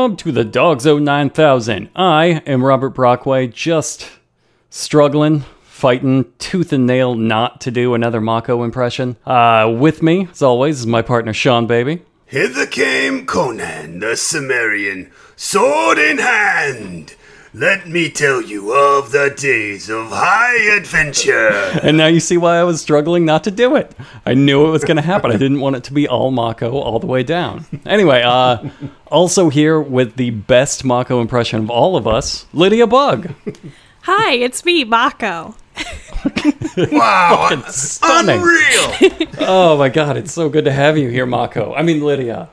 Welcome to the Dogg Zzone 9000. I am Robert Brockway, just struggling, fighting tooth and nail not to do another Mako impression. Uh, with me, as always, is my partner Seanbaby. Hither came Conan the Cimmerian, sword in hand. Let me tell you of the days of high adventure. And now you see why I was struggling not to do it. I knew it was going to happen. I didn't want it to be all Mako all the way down. Anyway, uh, also here with the best Mako impression of all of us, Lydia Bugg. Hi, it's me, Mako. Wow, stunning. unreal. Oh my god, it's so good to have you here, Mako. I mean, Lydia.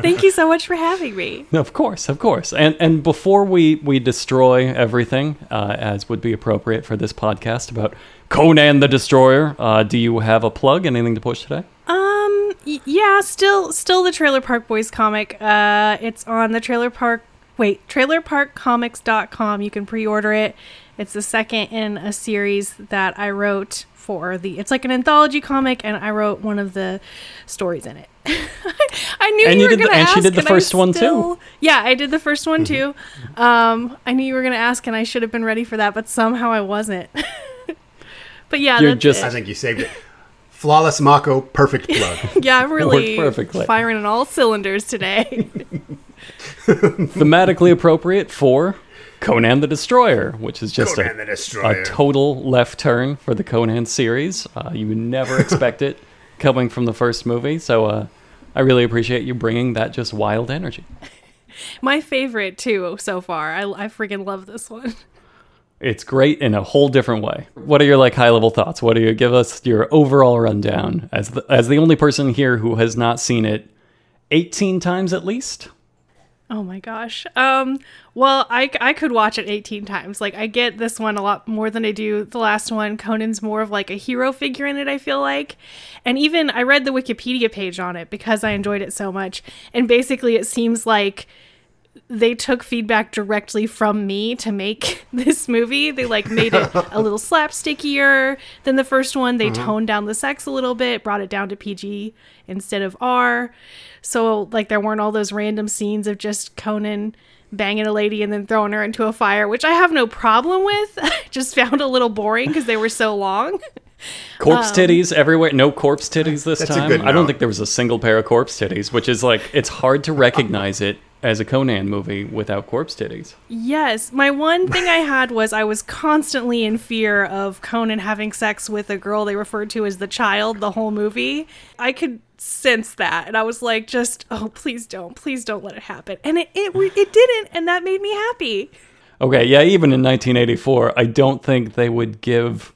Thank you so much for having me. Of course, of course. And and before we we destroy everything, uh, as would be appropriate for this podcast about Conan the Destroyer, uh, do you have a plug? Anything to push today? Um, y- yeah, still, still the Trailer Park Boys comic. Uh, it's on the Trailer Park. Wait, trailerparkcomics.com. You can pre-order it. It's the second in a series that I wrote for the. It's like an anthology comic, and I wrote one of the stories in it. I knew And you you were gonna ask. and she did the I first one, too. Yeah, I did the first one too. Um, I knew you were gonna ask, and I should have been ready for that, but somehow I wasn't. but yeah, You're just- it. I think you saved it. Flawless Mako, perfect plug. Yeah, I'm really perfectly. firing on all cylinders today. Thematically appropriate for Conan the Destroyer, which is just a, a total left turn for the Conan series. Uh, you would never expect it coming from the first movie. So uh, I really appreciate you bringing that just wild energy. My favorite too so far. I I freaking love this one. It's great in a whole different way. What are your like high level thoughts? What do you give us your overall rundown as the, as the only person here who has not seen it 18 times at least? Oh my gosh. Um well, I I could watch it 18 times. Like I get this one a lot more than I do the last one. Conan's more of like a hero figure in it, I feel like. And even I read the Wikipedia page on it because I enjoyed it so much. And basically it seems like they took feedback directly from me to make this movie. They like made it a little slapstickier than the first one. They mm-hmm. toned down the sex a little bit, brought it down to PG instead of R. So like there weren't all those random scenes of just Conan banging a lady and then throwing her into a fire, which I have no problem with. I just found a little boring because they were so long. Corpse um, titties everywhere. No corpse titties this That's a time. good I don't think there was a single pair of corpse titties, which is like it's hard to recognize it as a Conan movie without corpse titties. Yes, my one thing I had was I was constantly in fear of Conan having sex with a girl they referred to as the child the whole movie. I could sense that, and I was like, just oh, please don't, please don't let it happen. And it it, it didn't, and that made me happy. Okay, yeah, even in 1984, I don't think they would give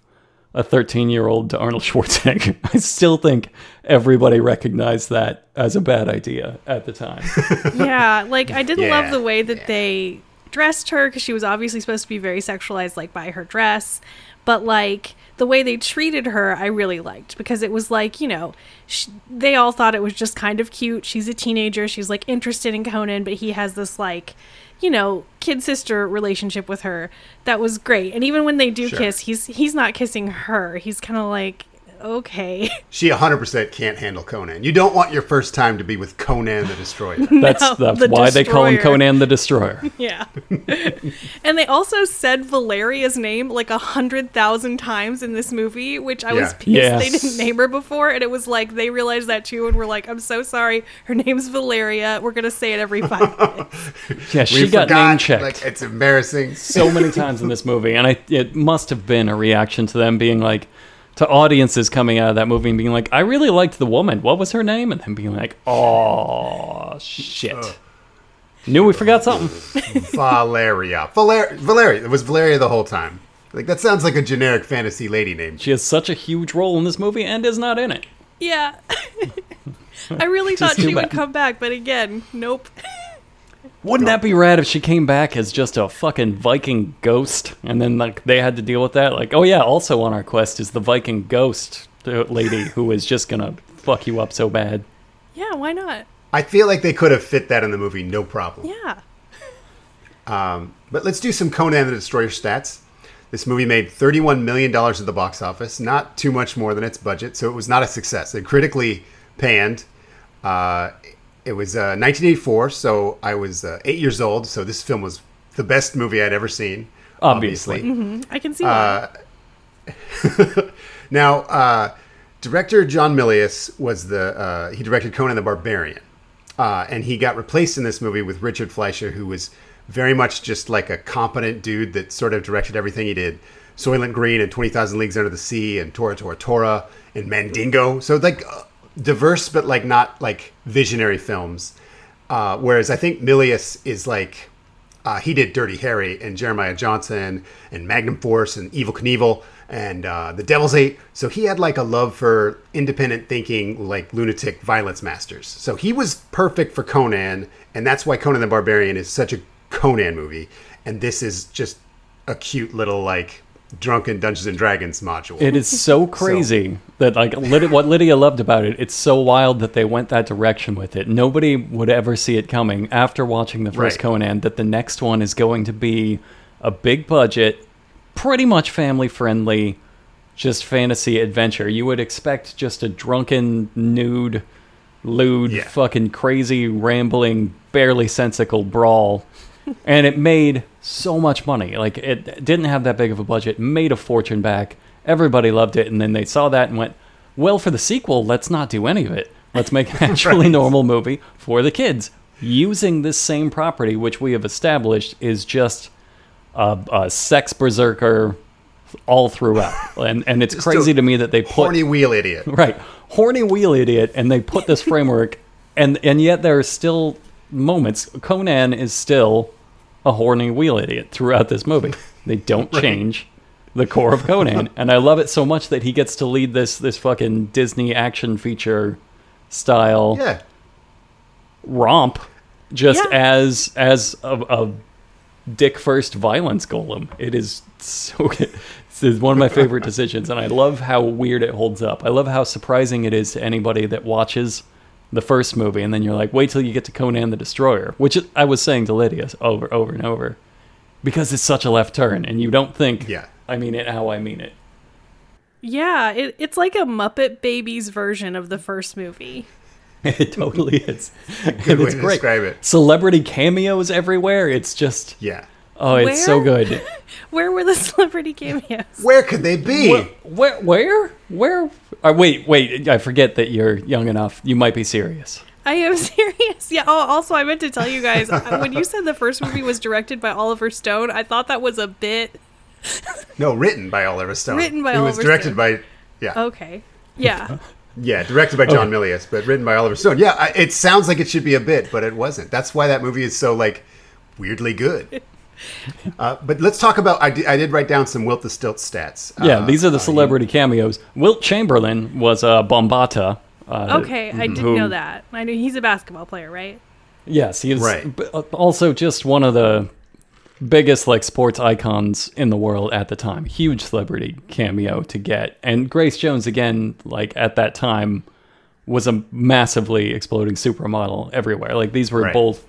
a 13 year old to Arnold Schwarzenegger. I still think everybody recognized that as a bad idea at the time. yeah, like I didn't love the way that they dressed her because she was obviously supposed to be very sexualized, like by her dress. But like the way they treated her, I really liked because it was like you know, sh- they all thought it was just kind of cute. She's a teenager. She's like interested in Conan, but he has this like. You know, kid sister relationship with her that was great, and even when they do Sure. kiss, he's he's not kissing her. He's kind of like, okay, She 100% can't handle Conan. You don't want your first time to be with Conan the Destroyer. That's, No, that's the why they call him Conan the Destroyer. Yeah. and they also said Valeria's name like a hundred thousand times in this movie, which I was pissed Yes. they didn't name her before. And it was like they realized that too and were like, I'm so sorry. Her name's Valeria. We're gonna say it every five minutes. Yeah, she We got forgot, name checked. Like, it's embarrassing. so many times in this movie, and I it must have been a reaction to them being like to audiences coming out of that movie and being like, I really liked the woman. What was her name? And then being like, Oh shit. Knew we forgot something. Valeria. Valer- Valeria. It was Valeria the whole time. Like that sounds like a generic fantasy lady name. She has such a huge role in this movie and is not in it. yeah. I really thought too she would come back, but again, nope. Wouldn't that be rad if she came back as just a fucking Viking ghost and then like they had to deal with that? Like, oh yeah, also on our quest is the Viking ghost uh, lady who is just gonna fuck you up so bad. Yeah, why not? I feel like they could have fit that in the movie, no problem. Yeah. But let's do some Conan the Destroyer stats. This movie made $31 million at the box office, not too much more than its budget, so it was not a success. It critically panned. Uh, it was uh, 1984, so I was uh, eight years old. So this film was the best movie I'd ever seen. Obviously. I can see why. Now, uh, director John Milius was the uh, he directed Conan the Barbarian, uh, and he got replaced in this movie with Richard Fleischer, who was very much just like a competent dude that sort of directed everything he did. Soylent Green and Twenty Thousand Leagues Under the Sea and Tora Tora Tora and Mandingo. So like uh, diverse, but like not like visionary films. Uh, whereas I think Milius is like uh, he did Dirty Harry and Jeremiah Johnson and Magnum Force and Evel Knievel and uh, The Devil's Eight. So he had like a love for independent thinking, like lunatic violence masters. So he was perfect for Conan, and that's why Conan the Barbarian is such a Conan movie. And this is just a cute little like drunken Dungeons and Dragons module. It is so crazy that like what Lydia loved about it. It's so wild that they went that direction with it. Nobody would ever see it coming after watching the first Right. Conan. That the next one is going to be a big budget, pretty much family friendly, just fantasy adventure. You would expect just a drunken, nude, lewd, Yeah. fucking crazy, rambling, barely sensical brawl. And it made so much money. Like it didn't have that big of a budget, made a fortune back. Everybody loved it, and then they saw that and went, "Well, for the sequel, let's not do any of it. Let's make an actually Right. normal movie for the kids using this same property, which we have established is just a, a sex berserker all throughout." And and it's Just crazy to me that they put Horny wheel idiot. right horny wheel idiot and they put this framework and and yet there are still moments conan is still a horny wheel idiot throughout this movie they don't change the core of conan and i love it so much that he gets to lead this this fucking disney action feature style Yeah. romp just Yeah. as as a, a dick first violence golem. It is so good. It's one of my favorite decisions, and I love how weird it holds up. I love how surprising it is to anybody that watches the first movie, and then you're like, wait till you get to Conan the Destroyer, which I was saying to Lydia over over and over, because it's such a left turn, and you don't think, Yeah. I mean it how I mean it. yeah, it, it's like a Muppet Babies version of the first movie. It totally is. Good And way it's to great. describe it. Celebrity cameos everywhere. It's just Yeah. Oh, it's so good. Where were the celebrity cameos? Where could they be? Where? Where? Where? where? Uh, wait, wait. I forget that you're young enough. You might be serious. I am serious. Yeah. Oh, also, I meant to tell you guys uh, when you said the first movie was directed by Oliver Stone, I thought that was a bit No, written by Oliver Stone. Written by It was directed Stone. by, yeah, okay. Yeah. yeah, directed by John Milius, but written by Oliver Stone. Yeah, I, it sounds like it should be a bit, but it wasn't. That's why that movie is so like weirdly good. Uh, but let's talk about. I did, I did write down some Wilt the Stilt stats. Yeah, Uh, these are the uh, celebrity cameos. Wilt Chamberlain was a uh, Bombaata. Uh, Okay, I didn't who- know that. I knew he's a basketball player, right? Yes, he is Right. uh, also just one of the biggest like sports icons in the world at the time. Huge celebrity cameo to get. And Grace Jones again like at that time was a massively exploding supermodel everywhere. Like these were Right. both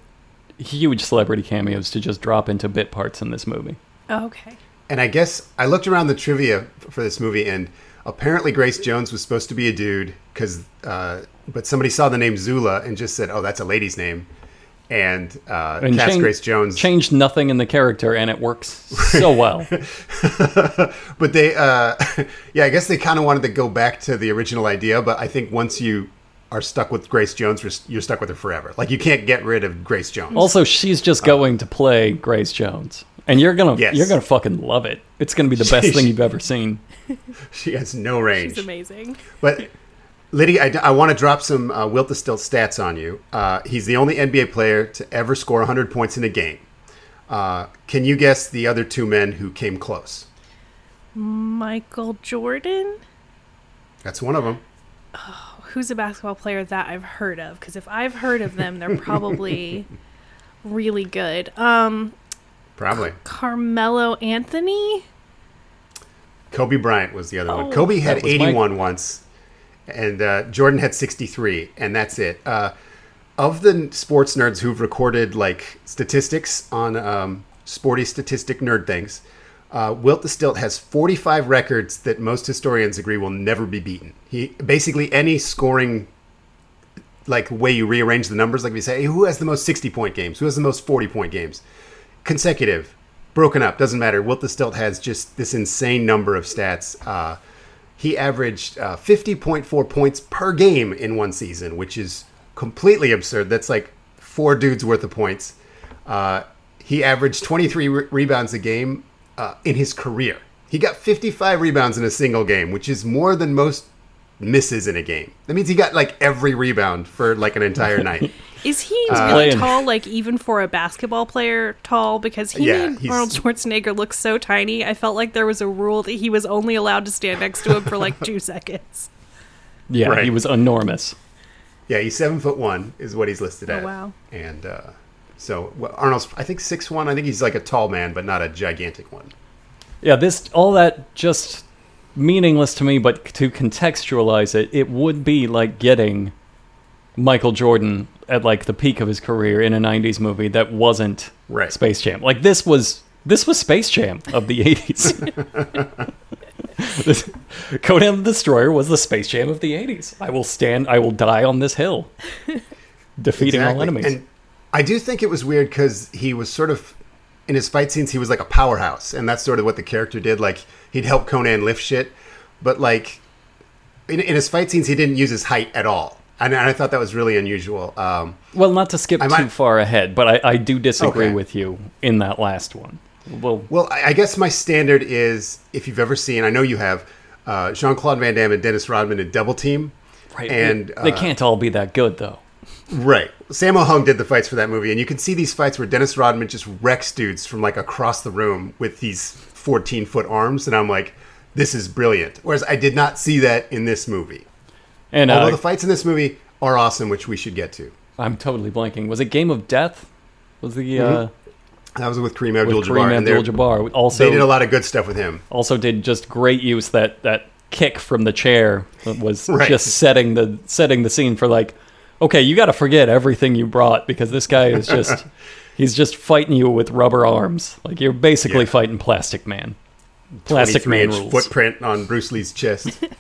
huge celebrity cameos to just drop into bit parts in this movie. Okay. And I guess I looked around the trivia for this movie, and apparently Grace Jones was supposed to be a dude, because uh, but somebody saw the name Zula and just said, "Oh, that's a lady's name," and, uh, And cast chan- Grace Jones. changed nothing in the character and it works so well. but they, uh, yeah, I guess they kind of wanted to go back to the original idea. But I think once you are stuck with Grace Jones, you're, you're stuck with her forever. Like you can't get rid of Grace Jones. Also, she's just going to play Grace Jones. And you're gonna Yes. you're gonna fucking love it. It's gonna be the best She- thing you've ever seen. she has no range. He's amazing. But Lydia, I, I want to drop some uh, Wilt the Stilt stats on you. Uh, he's the only NBA player to ever score 100 points in a game. Uh, can you guess the other two men who came close? Michael Jordan? That's one of them. Who's a basketball player that I've heard of? Because if I've heard of them, they're probably really good. Um, Probably. Carmelo Anthony? Kobe Bryant was the other one. Oh. Kobe had That was my- 81 once, and uh, Jordan had 63, and that's it. Uh, of the sports nerds who've recorded like statistics on um, sporty statistic nerd things, uh, Wilt the Stilt has 45 records that most historians agree will never be beaten. He basically any scoring like way you rearrange the numbers. Like we say, hey, who has the most sixty point games? Who has the most forty point games? Consecutive, broken up, doesn't matter. Wilt the Stilt has just this insane number of stats. Uh, he averaged uh, 50.4 points per game in one season, which is completely absurd. That's like four dudes worth of points. Uh, he averaged 23 re- rebounds a game uh, in his career. He got 55 rebounds in a single game, which is more than most misses in a game. That means he got like every rebound for like an entire night. Is he Uh, really tall, like even for a basketball player tall? Because he Yeah, made Arnold Schwarzenegger look so tiny. I felt like there was a rule that he was only allowed to stand next to him for like two seconds. Yeah, Right. he was enormous. Yeah, he's seven foot one is what he's listed Oh, at. wow. And uh, so well, Arnold's, I think six one. I think he's like a tall man, but not a gigantic one. Yeah, this all that just meaningless to me, but to contextualize it, it would be like getting Michael Jordan at like the peak of his career in a 90s movie that wasn't Right. Space Jam. Like this was this was Space Jam of the 80s. This- Conan the Destroyer was the Space Jam of the 80s. I will stand I will die on this hill. Defeating all enemies. And I do think it was weird because he was sort of in his fight scenes. He was like a powerhouse, and that's sort of what the character did. Like he'd help Conan lift shit, but like in, in his fight scenes, he didn't use his height at all, and, and I thought that was really unusual. Um, well, not to skip I too might- far ahead, but I, I do disagree Okay. with you in that last one. Well, Well, I guess my standard is if you've ever seen, I know you have, uh, Jean Claude Van Damme and Dennis Rodman in Double Team. Right. And they uh, can't all be that good, though. Right. Sammo Hung did the fights for that movie, and you can see these fights where Dennis Rodman just wrecks dudes from like across the room with these 14 foot arms, and I'm like, this is brilliant. Whereas I did not see that in this movie. And Although uh, the fights in this movie are awesome, which we should get to. I'm totally blanking. Was it Game of Death? Was the uh, That was with Kareem with Abdul-Jabbar, Kareem Abdul-Jabbar? Also, they did a lot of good stuff with him. also did just great use that that kick from the chair that was Right. just setting the setting the scene for like, okay, you got to forget everything you brought because this guy is just he's just fighting you with rubber arms. Like you're basically Yeah. fighting Plastic Man. Plastic Man rules. footprint on Bruce Lee's chest.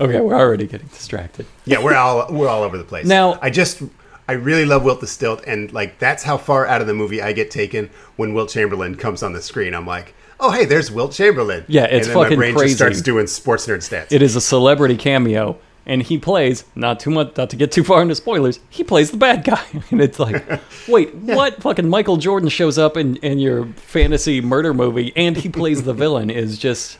Okay, we're already getting distracted. yeah, we're all we're all over the place. Now- I just I really love Wilt the Stilt, and like that's how far out of the movie I get taken when Wilt Chamberlain comes on the screen. I'm like, oh hey, there's Wilt Chamberlain. Yeah, it's and then fucking my brain crazy. just starts doing sports nerd stats. It is a celebrity cameo, and he plays not too much, not to get too far into spoilers. He plays the bad guy, and it's like, wait, what? Fucking Michael Jordan shows up in in your fantasy murder movie, and he plays the villain. Is just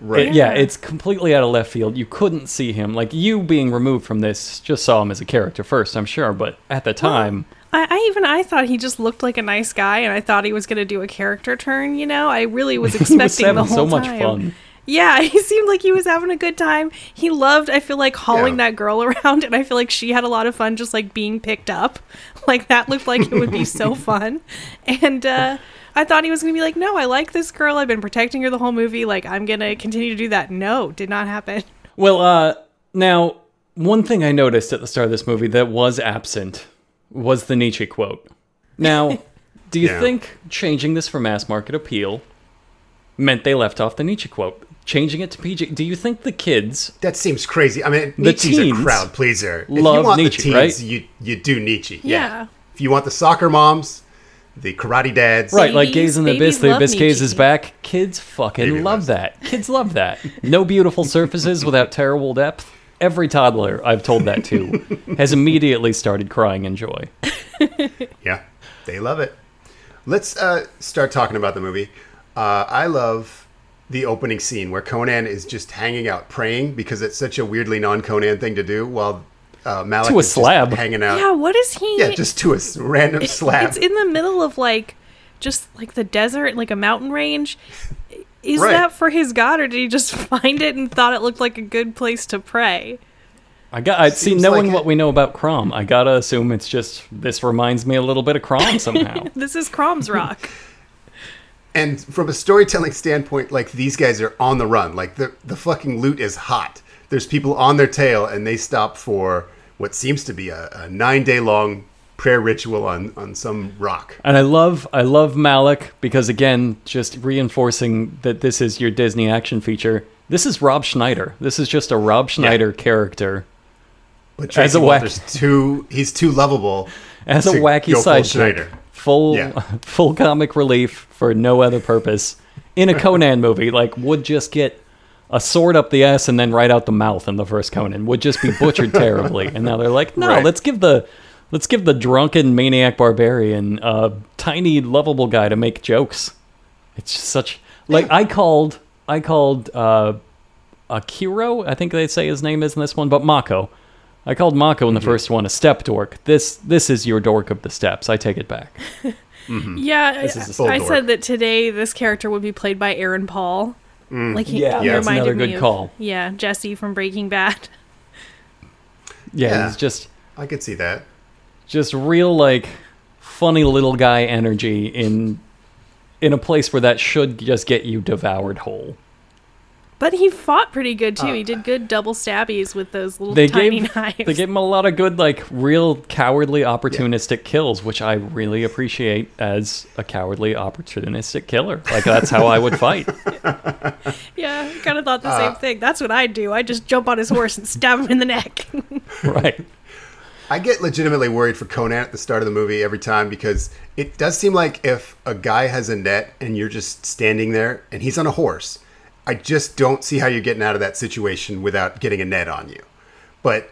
right. it- yeah, it's completely out of left field. You couldn't see him like you being removed from this. Just saw him as a character first, I'm sure, but at the time, I, I even I thought he just looked like a nice guy, and I thought he was going to do a character turn. You know, I really was he expecting was the whole so much time. fun. Yeah, he seemed like he was having a good time. He loved, I feel like, hauling Yeah. that girl around, and I feel like she had a lot of fun just like being picked up. Like that looked like it would be so fun. And uh, I thought he was going to be like, no, I like this girl. I've been protecting her the whole movie. Like, I'm going to continue to do that. No, did not happen. Well, uh, now one thing I noticed at the start of this movie that was absent was the Nietzsche quote. Now, do you Yeah. think changing this for mass market appeal meant they left off the Nietzsche quote? Changing it to PG? Do you think the kids? That seems crazy. I mean, The Nietzsche's teens a crowd pleaser. If love you want Nietzsche, the teens, right? you you do Nietzsche. Yeah. If you want the soccer moms, the karate dads, Right, like Babies- Gays in the babies Abyss, the love Abyss Gaze is back. Kids fucking Baby love loves. that. Kids love that. No beautiful surfaces without terrible depth. Every toddler I've told that to has immediately started crying in joy. Yeah, they love it. Let's uh, start talking about the movie. Uh, I love the opening scene where Conan is just hanging out praying because it's such a weirdly non-Conan thing to do while uh, Malak To a is just slab. hanging out. Yeah, what is he? Yeah, just to a random slab. It's in the middle of like just like the desert, like a mountain range. Is Right. that for his god, or did he just find it and thought it looked like a good place to pray? I got. I see. Knowing like what it. we know about Crom, I gotta assume it's just this reminds me a little bit of Crom somehow. This is Crom's Rock. And from a storytelling standpoint, like these guys are on the run. Like the the fucking loot is hot. There's people on their tail, and they stop for what seems to be a, a nine day long prayer ritual on on some rock. and I love, I love Malak because again, just reinforcing that this is your Disney action feature. This is Rob Schneider. This is just a Rob Schneider character But As a wack- too he's too lovable. as a wacky sidekick, Schneider. Full Yeah. full comic relief for no other purpose in a Conan movie. Like would just get a sword up the ass and then right out the mouth in the first Conan. Would just be butchered terribly. And now they're like, no, Right. let's give the let's give the drunken maniac barbarian a tiny lovable guy to make jokes. It's just such like I called I called uh Akiro, I think they say his name is in this one, but Mako. I called Mako in the first one a step dork. This this is your dork of the steps. I take it back. Mm-hmm. Yeah, This is a I, I said that today this character would be played by Aaron Paul. Mm. Like he, Yeah, he that's reminded another me good of- call. Yeah, Jesse from Breaking Bad. Yeah, Yeah. he's just I could see that. just real like funny little guy energy in in a place where that should just get you devoured whole. But he fought pretty good too. he did good double stabbies with those little Uh, They tiny gave knives. they gave him a lot of good like real cowardly opportunistic kills, which I really appreciate as a cowardly opportunistic killer. Like that's how I would fight. yeah, I kind of thought the Uh, same thing. That's what I'd do. I'd just jump on his horse and stab him in the neck. right. I get legitimately worried for Conan at the start of the movie every time because it does seem like if a guy has a net and you're just standing there and he's on a horse, I just don't see how you're getting out of that situation without getting a net on you. But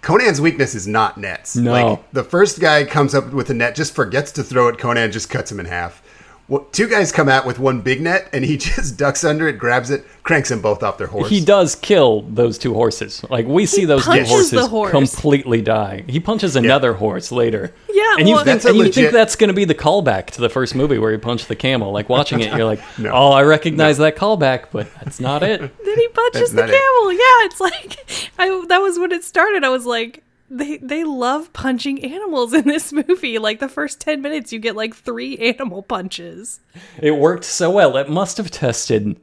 Conan's weakness is not nets. No. Like the first guy comes up with a net, just forgets to throw it. Conan just cuts him in half. Well, two guys come out with one big net, and he just ducks under it, grabs it, cranks them both off their horse. He does kill those two horses. Like we see those two horses horse. completely die. He punches another horse later. Yeah, and you well- think That's a and you think that's going to be the callback to the first movie where he punched the camel. Like watching it, you're like, No. oh, I recognize that callback, but that's not it. then he punches That's the not it. camel. Yeah, it's like I that was when it started. I was like, they they love punching animals in this movie. Like the first ten minutes, you get like three animal punches. It worked so well. It must have tested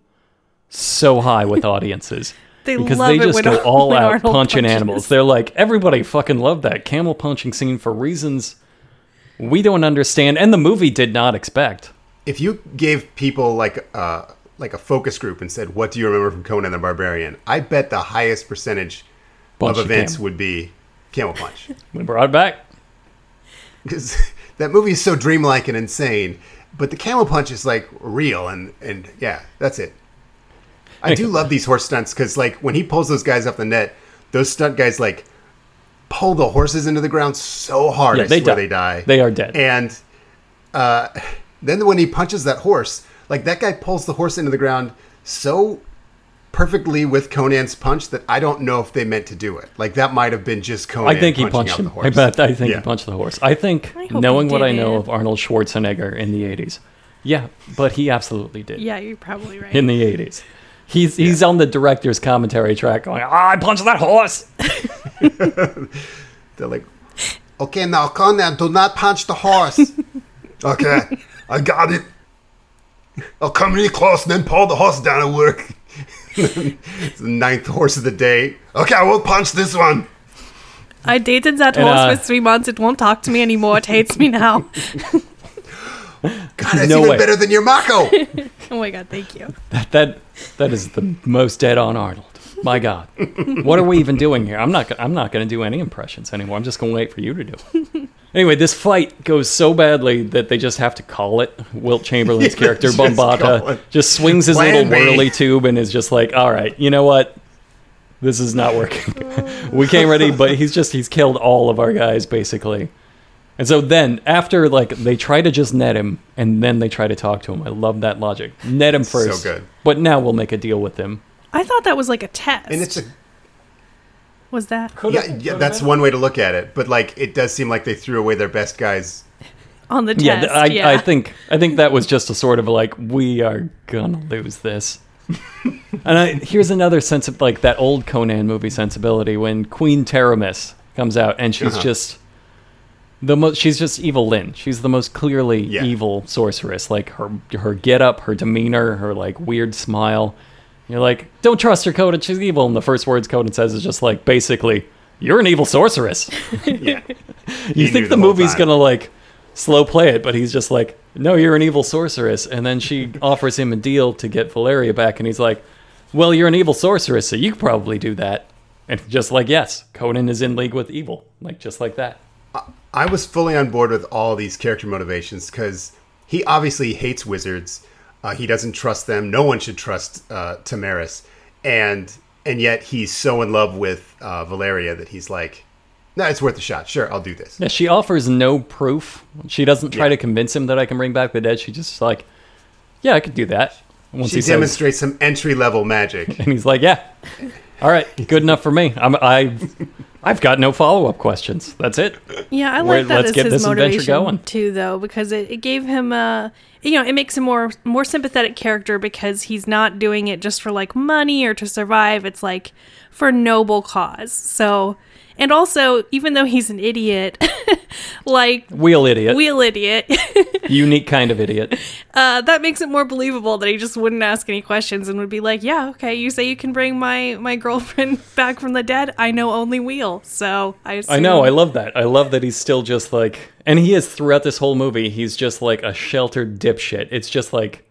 so high with audiences. They because love they it just when go Ar- all when out Arnold punching punches. animals. They're like, everybody fucking loved that camel punching scene for reasons we don't understand, and the movie did not expect. if you gave people like uh like a focus group and said, "What do you remember from Conan the Barbarian?" I bet the highest percentage Punch of events camel. would be Camel Punch We brought it back. because that movie is so dreamlike and insane. But the Camel Punch is like real and and yeah, that's it. I do love these horse stunts because like when he pulls those guys off the net, those stunt guys like pull the horses into the ground so hard. Yeah, I they swear die. they die. They are dead. And uh, then when he punches that horse, like that guy pulls the horse into the ground so perfectly with Conan's punch that I don't know if they meant to do it. Like that might have been just Conan. I think he punched out him. The I horse. bet. I think Yeah. he punched the horse. I think, I hope knowing what I know of Arnold Schwarzenegger in the '80s, yeah, but he absolutely did Yeah, you're probably right. in the '80s. He's he's on the director's commentary track going, "Ah, I punched that horse." They're like, okay, now Conan, do not punch the horse. Okay, I got it. I'll come really close and then pull the horse down and work. it's the ninth horse of the day. Okay, I will punch this one. I dated that And, horse uh, for three months. It won't talk to me anymore. It hates me now. God, that's No even way. better than your Mako. oh my god, thank you. That that that is the most dead on Arnold. My God, what are we even doing here? I'm not. go- I'm not going to do any impressions anymore. I'm just going to wait for you to do. It. Anyway, this fight goes so badly that they just have to call it. Wilt Chamberlain's Yeah, character just Bombaata just swings his Plan little B. whirly tube and is just like, "All right, you know what? This is not working. we came ready, but he's just he's killed all of our guys basically." And so then, after like they try to just net him, and then they try to talk to him. I love that logic. Net him So first, good. But now we'll make a deal with him. I thought that was like a test. and it's a was that yeah, yeah, that's one way to look at it. But like, it does seem like they threw away their best guys. on the test? Yeah, th- I, yeah. I think I think that was just a sort of like we are gonna lose this. and I, here's another sense of like that old Conan movie sensibility when Queen Taramis comes out and she's Uh-huh. just the most she's just evil Lynn. She's the most clearly Yeah. evil sorceress. Like her her get up, her demeanor, her like weird smile. You're like, don't trust her, Conan. She's evil. And the first words Conan says is just like, basically, you're an evil sorceress. Yeah, You He think the, the movie's gonna like slow play it, but he's just like, "No, you're an evil sorceress." And then she offers him a deal to get Valeria back, and he's like, "Well, you're an evil sorceress, so you could probably do that." And just like yes, Conan is in league with evil, like just like that. I was fully on board with all these character motivations because he obviously hates wizards. Uh, he doesn't trust them. No one should trust uh, Taramis, and and yet he's so in love with uh, Valeria that he's like, "No, it's worth a shot. Sure, I'll do this." Yeah, she offers no proof. She doesn't try Yeah. to convince him that I can bring back the dead. She just like, yeah, I could do that. Once She he says, demonstrates some entry level magic. and he's like, yeah, all right, good enough for me. I'm I, I've got no follow up questions. That's it. Yeah, I like that let's as get his this motivation going. too, though, because it, it gave him a, you know, it makes him more more sympathetic character because he's not doing it just for like money or to survive. It's like for noble cause. So, and also, even though he's an idiot, like Wheel idiot, wheel idiot, unique kind of idiot. uh, that makes it more believable that he just wouldn't ask any questions and would be like, "Yeah, okay, you say you can bring my my girlfriend back from the dead. I know only wheel, so I." Assume. I know. I love that. I love that he's still just like, and he is throughout this whole movie. He's just like a sheltered dipshit. It's just like,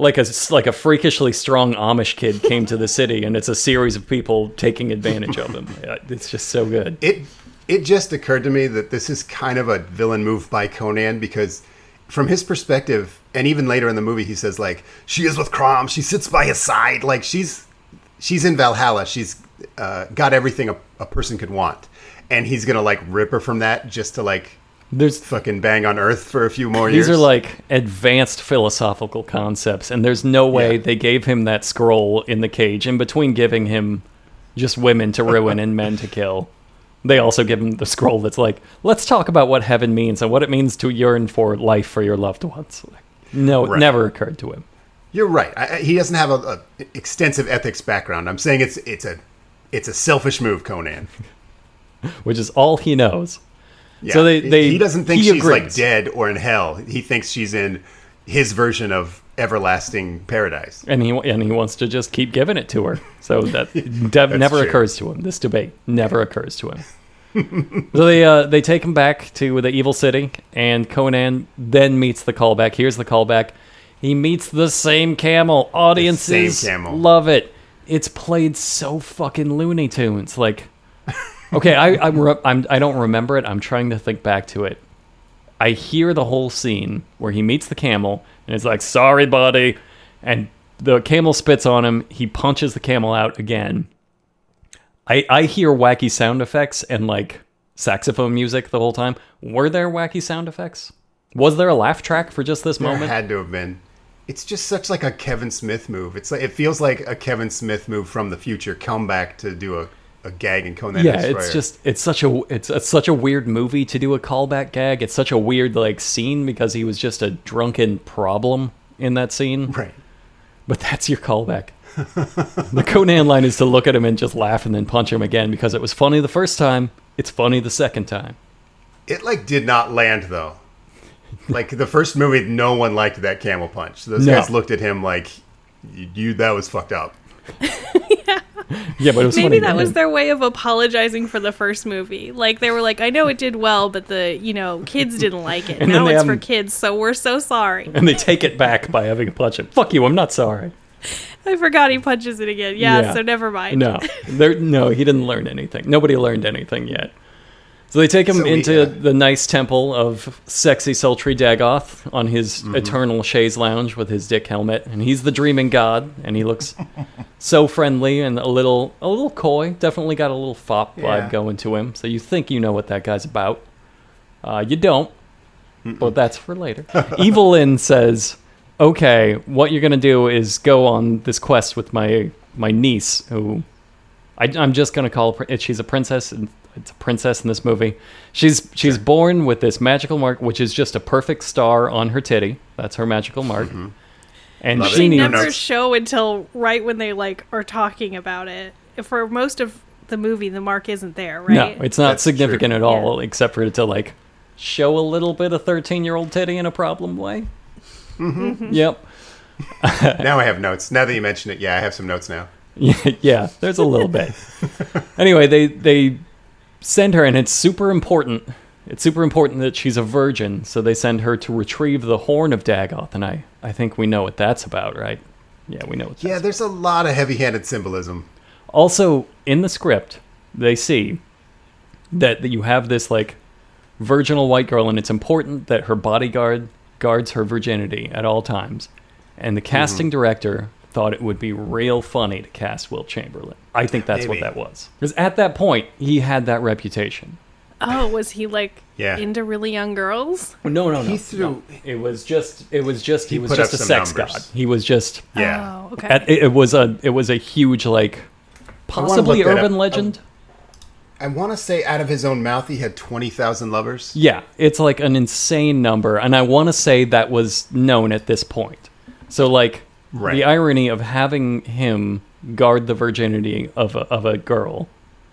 like a like a freakishly strong Amish kid came to the city, and it's a series of people taking advantage of him. It's just so good. it it just occurred to me that this is kind of a villain move by Conan because from his perspective and even later in the movie he says like she is with Crom she sits by his side like she's she's in Valhalla she's uh, got everything a, a person could want and he's gonna like rip her from that just to like There's fucking bang on earth for a few more years these are like advanced philosophical concepts, and there's no way Yeah. they gave him that scroll in the cage in between giving him just women to ruin and men to kill. They also give him the scroll that's like, let's talk about what heaven means and what it means to yearn for life for your loved ones. Like, no, it never occurred to him. You're right. I, I- he doesn't have a, a extensive ethics background. I'm saying it's it's a it's a selfish move, Conan. Which is all he knows. Yeah. So they- they- he doesn't think he she's like dead or in hell. He thinks she's in his version of everlasting paradise. And he and he wants to just keep giving it to her. So that dev- never true. occurs to him. This debate never occurs to him. so they uh, they take him back to the evil city, and Conan then meets the callback. Here's the callback. He meets the same camel. Audiences same camel. love it. It's played so fucking Looney Tunes. Like, okay, I I'm, re- I'm I don't remember it. I'm trying to think back to it. I hear the whole scene where he meets the camel and it's like, sorry, buddy. And the camel spits on him. He punches the camel out again. I, I hear wacky sound effects and like saxophone music the whole time. Were there wacky sound effects? Was there a laugh track for just this There moment? had to have been. It's just such like a Kevin Smith move. It's like it feels like a Kevin Smith move from the future come back to do a, a gag in Conan. yeah, it's just it's such a it's, it's such a weird movie to do a callback gag. It's such a weird like scene because he was just a drunken problem in that scene. right. But that's your callback. the Conan line is to look at him and just laugh and then punch him again because it was funny the first time. It's funny the second time. It like did not land though. Like the first movie, no one liked that camel punch. Those No. guys looked at him like, "You, you that was fucked up." Yeah, but it was funny. Maybe that was their way of apologizing for the first movie. Like they were like, I know it did well, but the you know kids didn't like it. Now it's have for um, kids, so we're so sorry. And they take it back by having a punch him. Fuck you, I'm not sorry. I forgot he punches it again. Yeah, Yeah. so never mind. No, there, no, he didn't learn anything. Nobody learned anything yet. So they take him So into the nice temple of sexy, sultry Dagoth on his Mm-hmm. eternal chaise lounge with his dick helmet, and he's the dreaming god, and he looks so friendly and a little, a little coy. Definitely got a little fop vibe going to him. So you think you know what that guy's about. Uh, you don't, but that's for later. Evelyn says, "Okay, what you're gonna do is go on this quest with my my niece, who I, I'm just gonna call. She's a princess, and it's a princess in this movie. She's she's born with this magical mark, which is just a perfect star on her titty. That's her magical mark. And Love she They needs never notes. show until right when they like are talking about it. For most of the movie, the mark isn't there, right? no, it's not That's significant true. at all, except for it to like show a little bit of 13 year old titty in a problem way. Mm-hmm. Yep. now I have notes. Now that you mention it, yeah, I have some notes now. Yeah, yeah, there's a little bit. anyway, they they send her, and it's super important. It's super important that she's a virgin, so they send her to retrieve the horn of Dagoth, and I I think we know what that's about, right? Yeah, we know what. Yeah, there's a lot of heavy-handed symbolism. Also, in the script, they see that you have this like virginal white girl, and it's important that her bodyguard guards her virginity at all times. And the casting Mm-hmm. director thought it would be real funny to cast Wilt Chamberlain. I think that's Maybe. what that was. Because at that point, he had that reputation. Oh, was he like Yeah. into really young girls? No, no, no. He threw- It was just. It was just. He, He was just a sex numbers. god. He was just. Yeah. Oh, okay. At, it, it was a. It was a huge like. Possibly urban up. legend. I want to say out of his own mouth, he had 20,000 lovers. Yeah, it's like an insane number, and I want to say that was known at this point. So, like, Right. the irony of having him guard the virginity of a, of a girl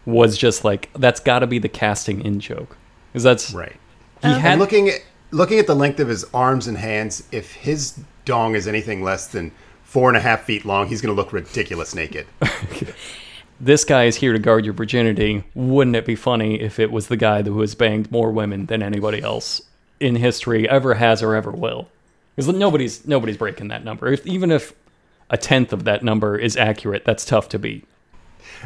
was just like that's got to be the casting in joke, because that's Right. he And had looking at looking at the length of his arms and hands, if his dong is anything less than four and a half feet long, he's going to look ridiculous naked. this guy is here to guard your virginity. Wouldn't it be funny if it was the guy who has banged more women than anybody else in history ever has or ever will? Because nobody's nobody's breaking that number. If, even if a tenth of that number is accurate, that's tough to beat.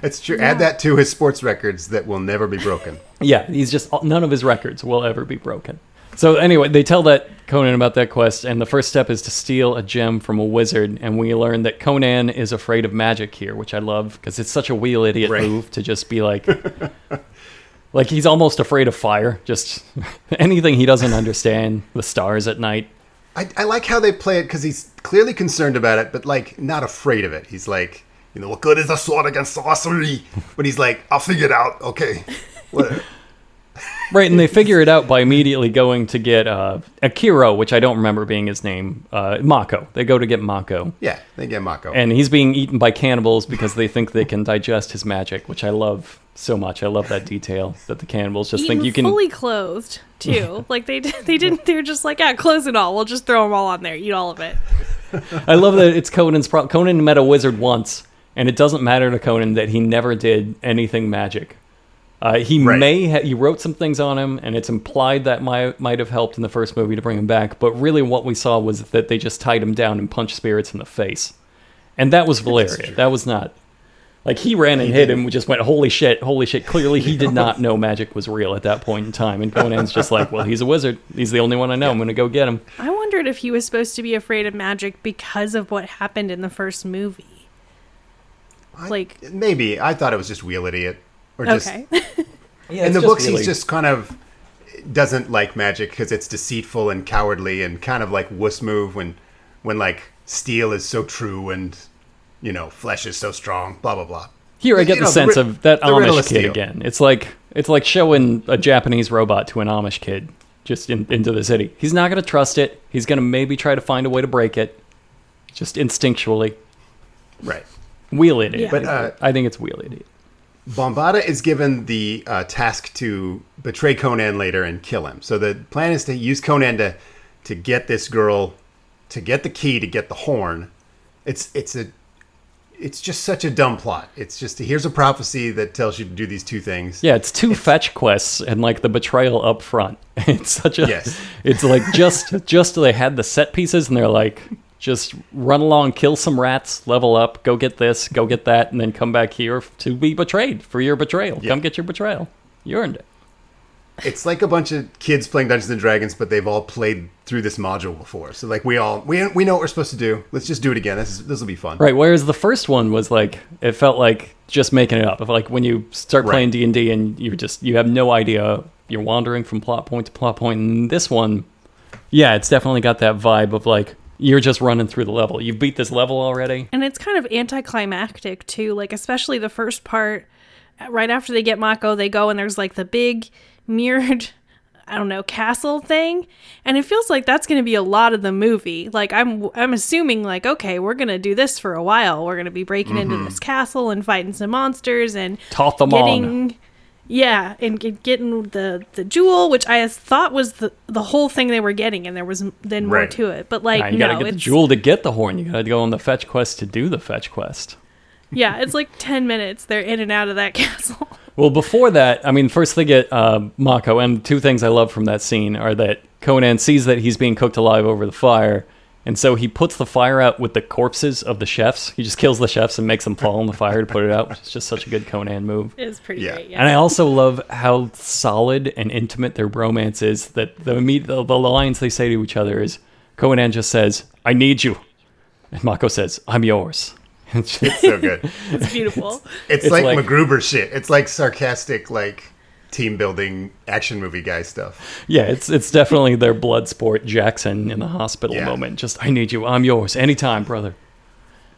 It's true. Add that to his sports records that will never be broken. Yeah, he's just none of his records will ever be broken. So anyway, they tell that Conan about that quest, and the first step is to steal a gem from a wizard, and we learn that Conan is afraid of magic here, which I love because it's such a wheel idiot Right. move to just be like, like he's almost afraid of fire. Just anything he doesn't understand, the stars at night. I, I like how they play it because he's clearly concerned about it, but like not afraid of it. He's like, you know, what good is a sword against sorcery? But he's like, I'll figure it out. Okay, whatever. Right, and they figure it out by immediately going to get uh, Akiro, which I don't remember being his name, uh, Mako. They go to get Mako. yeah, they get Mako. and he's being eaten by cannibals because they think they can digest his magic, which I love so much. I love that detail that the cannibals just Eaten think you can. fully clothed too. like they did- they didn't. They're just like, yeah, close it all. We'll just throw them all on there. Eat all of it. I love that it's Conan's. Pro- Conan met a wizard once, and it doesn't matter to Conan that he never did anything magic. Uh, he Right. may ha- he wrote some things on him, and it's implied that might might have helped in the first movie to bring him back. But really, what we saw was that they just tied him down and punched spirits in the face, and that was Valeria. That was not like he ran and hit him. and Just went holy shit, holy shit. Clearly, he did not know magic was real at that point in time. And Conan's just like, well, he's a wizard. He's the only one I know. I'm gonna go get him. I wondered if he was supposed to be afraid of magic because of what happened in the first movie. I- like- maybe I thought it was just wheel idiot, or just Okay. Yeah, in the just books really- he's just kind of doesn't like magic because it's deceitful and cowardly and kind of like wuss move when when like steel is so true and you know flesh is so strong. Blah blah blah. Here I get You the know, sense ri- of that the riddle Amish of kid steel. again. It's like it's like showing a Japanese robot to an Amish kid just in, into the city. He's not going to trust it. He's going to maybe try to find a way to break it, just instinctually. Right. Wheel idiot. Yeah. But, uh, I think it's wheel idiot. Bombaata is given the uh, task to betray Conan later and kill him. So the plan is to use Conan to to get this girl, to get the key, to get the horn. It's it's a it's just such a dumb plot. It's just here's a prophecy that tells you to do these two things. Yeah, it's two fetch quests and like the betrayal up front. It's such a Yes. it's like just just they had the set pieces and they're like just run along, kill some rats, level up, go get this, go get that, and then come back here to be betrayed for your betrayal. Yeah. Come get your betrayal. You earned it. It's like a bunch of kids playing Dungeons and Dragons, but they've all played through this module before. So like we all we we know what we're supposed to do. Let's just do it again. This is this will be fun. Right. Whereas the first one was like it felt like just making it up. Like when you start Right. playing D and D and you just you have no idea, you're wandering from plot point to plot point. And this one, yeah, it's definitely got that vibe of like you're just running through the level. You've beat this level already. And it's kind of anticlimactic too, like especially the first part. Right after they get Mako, they go and there's like the big mirrored, I don't know, castle thing, and it feels like that's going to be a lot of the movie. Like I'm, I'm assuming like okay, we're going to do this for a while. We're going to be breaking into mm-hmm. this castle and fighting some monsters and Toth them getting. Yeah, and get, getting the the jewel, which I thought was the the whole thing they were getting, and there was then more Right. to it. But like, Nah, you no, gotta get the it's jewel to get the horn. You gotta go on the fetch quest to do the fetch quest. yeah, it's like ten minutes. They're in and out of that castle. Well, before that, I mean, first they get uh, Mako, and two things I love from that scene are that Conan sees that he's being cooked alive over the fire, And so he puts the fire out with the corpses of the chefs. He just kills the chefs and makes them fall in the fire to put it out, which is just such a good Conan move. It's pretty Yeah. great. Yeah. And I also love how solid and intimate their bromance is. That the meet the, the lines they say to each other is Conan just says, "I need you," and Mako says, "I'm yours." It's so good. it's beautiful. It's, It's like, like- MacGruber shit. It's like sarcastic, like team building action movie guy stuff. yeah, it's it's definitely their Bloodsport Jackson in the hospital Yeah. moment. Just, "I need you. I'm yours. Anytime, brother."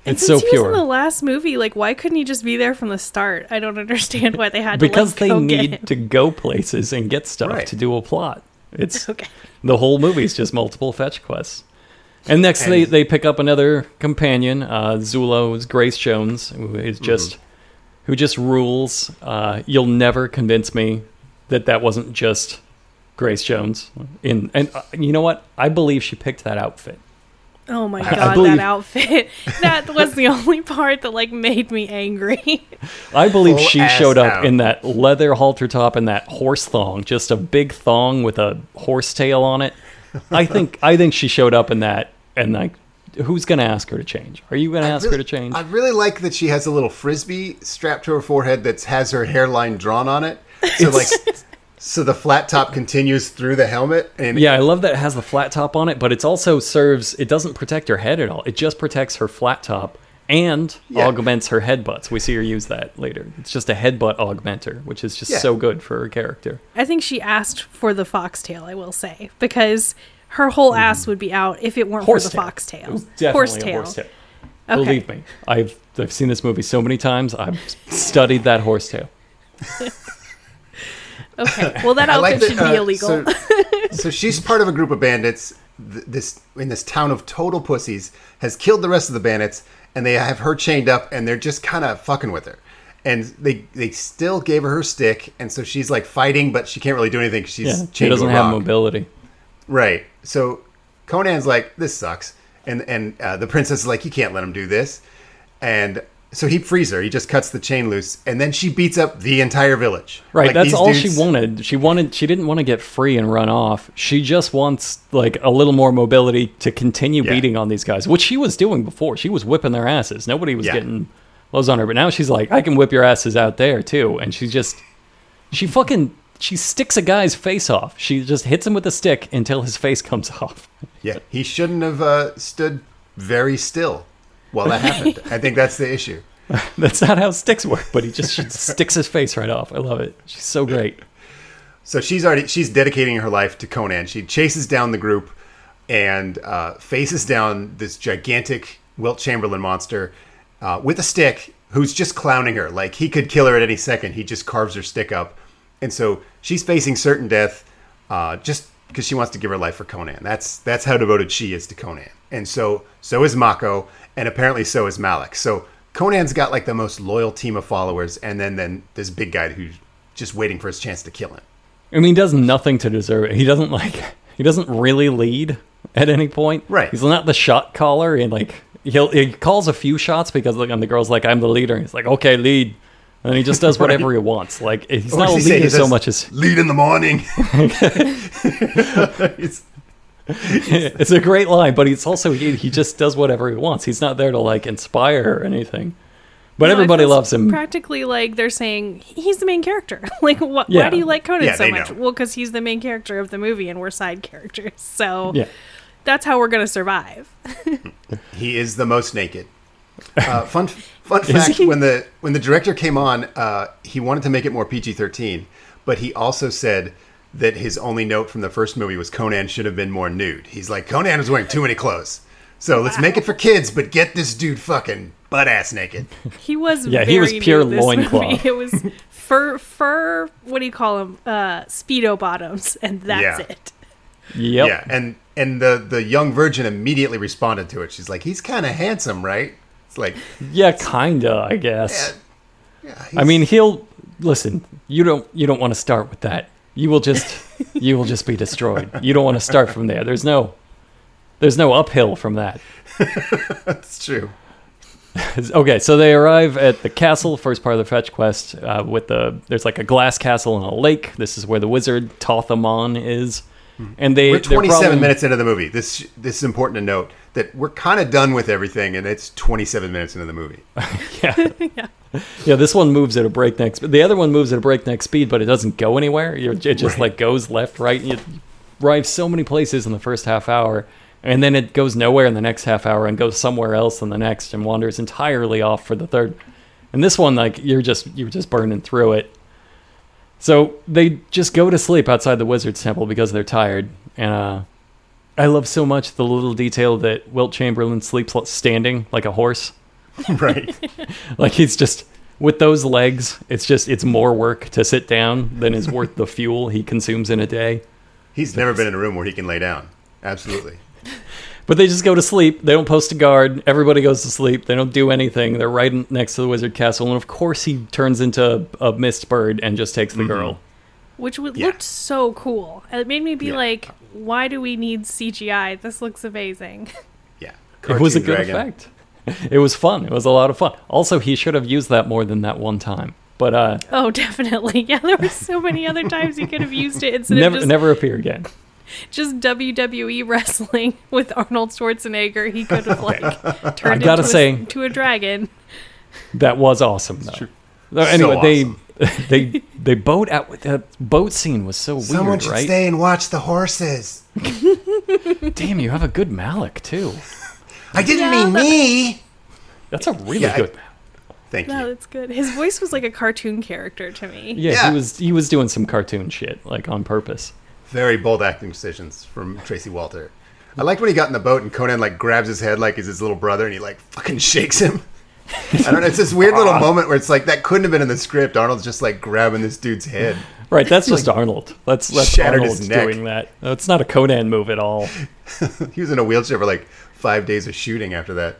And It's so since he was in the last movie, like, why couldn't he just be there from the start? I don't understand why they had to because they need him. to go places and get stuff Right. to do a plot. It's Okay. the whole movie's just multiple fetch quests. And next, they, And- they pick up another companion, uh, Zula's Grace Jones, who is just who just rules. Uh, you'll never convince me that that wasn't just Grace Jones. In and uh, you know what? I believe she picked that outfit. Oh my I god, believe- that outfit. that was the only part that like made me angry. I believe Full she showed up out. in that leather halter top and that horse thong, just a big thong with a horse tail on it. I think I think she showed up in that, and like, who's gonna ask her to change? Are you gonna ask really, her to change? I really like that she has a little frisbee strapped to her forehead that has her hairline drawn on it. So like, so the flat top continues through the helmet, and yeah, I love that it has the flat top on it, but it also serves. It doesn't protect her head at all. It just protects her flat top and Yeah. augments her headbutts. We see her use that later. It's just a headbutt augmenter, which is just Yeah. so good for her character. I think she asked for the foxtail, I will say, because her whole ass would be out if it weren't for the Horsetail. foxtail. It was definitely a horsetail. Okay. Believe me, I've I've seen this movie so many times. I've studied that horsetail. Okay. Well, that I outfit like that, should be uh, illegal. So, so she's part of a group of bandits. th- This in this town of total pussies has killed the rest of the bandits, and they have her chained up, and they're just kind of fucking with her. And they they still gave her her stick, and so she's like fighting, but she can't really do anything. she's Yeah, chained she doesn't to a have rock. mobility. Right. So Conan's like, this sucks. And and uh, the princess is like, you can't let him do this. And so he frees her. He just cuts the chain loose. And then she beats up the entire village. Right, Like, that's all dudes- she wanted. She wanted she didn't want to get free and run off. She just wants like a little more mobility to continue Yeah. beating on these guys, which she was doing before. She was whipping their asses. Nobody was Yeah. getting blows on her, but now she's like, I can whip your asses out there too. And she's just she fucking she sticks a guy's face off. She just hits him with a stick until his face comes off. Yeah. He shouldn't have uh, stood very still while that happened. I think that's the issue. That's not how sticks work, but he just sticks his face right off. I love it. She's so great. So she's already she's dedicating her life to Conan. She chases down the group and uh, faces down this gigantic Wilt Chamberlain monster uh, with a stick, who's just clowning her. Like he could kill her at any second. He just carves her stick up, and so she's facing certain death uh, just because she wants to give her life for Conan. That's that's how devoted she is to Conan. And so so is Mako, and apparently so is Malak. So Conan's got like the most loyal team of followers, and then then this big guy who's just waiting for his chance to kill him. I mean, he does nothing to deserve it. He doesn't like. He doesn't really lead at any point. Right. He's not the shot caller, and like he'll he calls a few shots because like, and the girl's like, "I'm the leader." And he's like, "Okay, lead," and he just does whatever he wants. Like he's What not a does he say? He so much as Lead in the morning. It's- it's a great line, but he's also he, he just does whatever he wants. He's not there to like inspire or anything. But No, everybody loves him. Practically, like they're saying he's the main character. like, wh- why do you like Conan Yeah, so much? know. Well, because he's the main character of the movie, and we're side characters. So Yeah. that's how we're gonna survive. he is the most naked. Uh, fun fun fact: he? when the when the director came on, uh, he wanted to make it more PG thirteen, but he also said that his only note from the first movie was Conan should have been more nude. He's like Conan was wearing too many clothes, so let's make it for kids, but get this dude fucking butt ass naked. He was Yeah, he was pure nude loincloth. It was fur fur. What do you call them? Uh, speedo bottoms, and that's Yeah. it. Yep. Yeah, and and the the young virgin immediately responded to it. She's like, he's kind of handsome, right? It's like, Yeah, kinda. I guess. yeah, I mean, he'll listen. You don't. You don't want to start with that. You will just. you will just be destroyed. You don't want to start from there. There's no. There's no uphill from that. That's true. Okay, so they arrive at the castle, first part of the fetch quest. Uh, with the there's like a glass castle and a lake. This is where the wizard Thoth-Amon is, and they We're 27 problem- minutes into the movie. This this is important to note. That we're kind of done with everything, and it's 27 minutes into the movie. yeah. yeah. this one moves at a breakneck speed. The other one moves at a breakneck speed, but it doesn't go anywhere. You're, it just Right. like goes left, right. And you arrive so many places in the first half hour, and then it goes nowhere in the next half hour and goes somewhere else in the next and wanders entirely off for the third. And this one, like you're just you're just burning through it. So they just go to sleep outside the wizard's temple because they're tired. And uh, I love so much the little detail that Wilt Chamberlain sleeps standing like a horse right. like he's just with those legs it's just it's more work to sit down than is worth the fuel he consumes in a day He's never been in a room where he can lay down. Absolutely. but they just go to sleep they don't post a guard everybody goes to sleep they don't do anything they're right next to the wizard castle and of course he turns into a, a mist bird and just takes the mm-hmm. girl which w- Yeah. looked so cool. It made me be Yeah. like, why do we need CGI? This looks amazing. Yeah. it was a good dragon. effect it was fun it was a lot of fun also he should have used that more than that one time but uh oh, definitely. Yeah, there were so many other times he could have used it instead never of just, never appear again just WWE wrestling with Arnold Schwarzenegger. He could have like turned I gotta into, say- a, to a dragon. That was awesome, though. true. So anyway, awesome. They they they boat out. That boat scene was so weird. Someone weird, should right? stay and watch the horses. Damn, you have a good Malak too. I didn't Yeah, mean that- me. That's a really Yeah, I- good. Thank No, you. No, that's good. His voice was like a cartoon character to me. yeah, Yeah. he was he was doing some cartoon shit like on purpose. Very bold acting decisions from Tracy Walter. I liked when he got in the boat and Conan like grabs his head like he's his little brother and he like fucking shakes him. I don't know. It's this weird little moment where it's like that couldn't have been in the script. Arnold's just like grabbing this dude's head. Right, that's just Arnold. That's that's Arnold doing that. It's not a Conan move at all. He was in a wheelchair for like five days of shooting after that.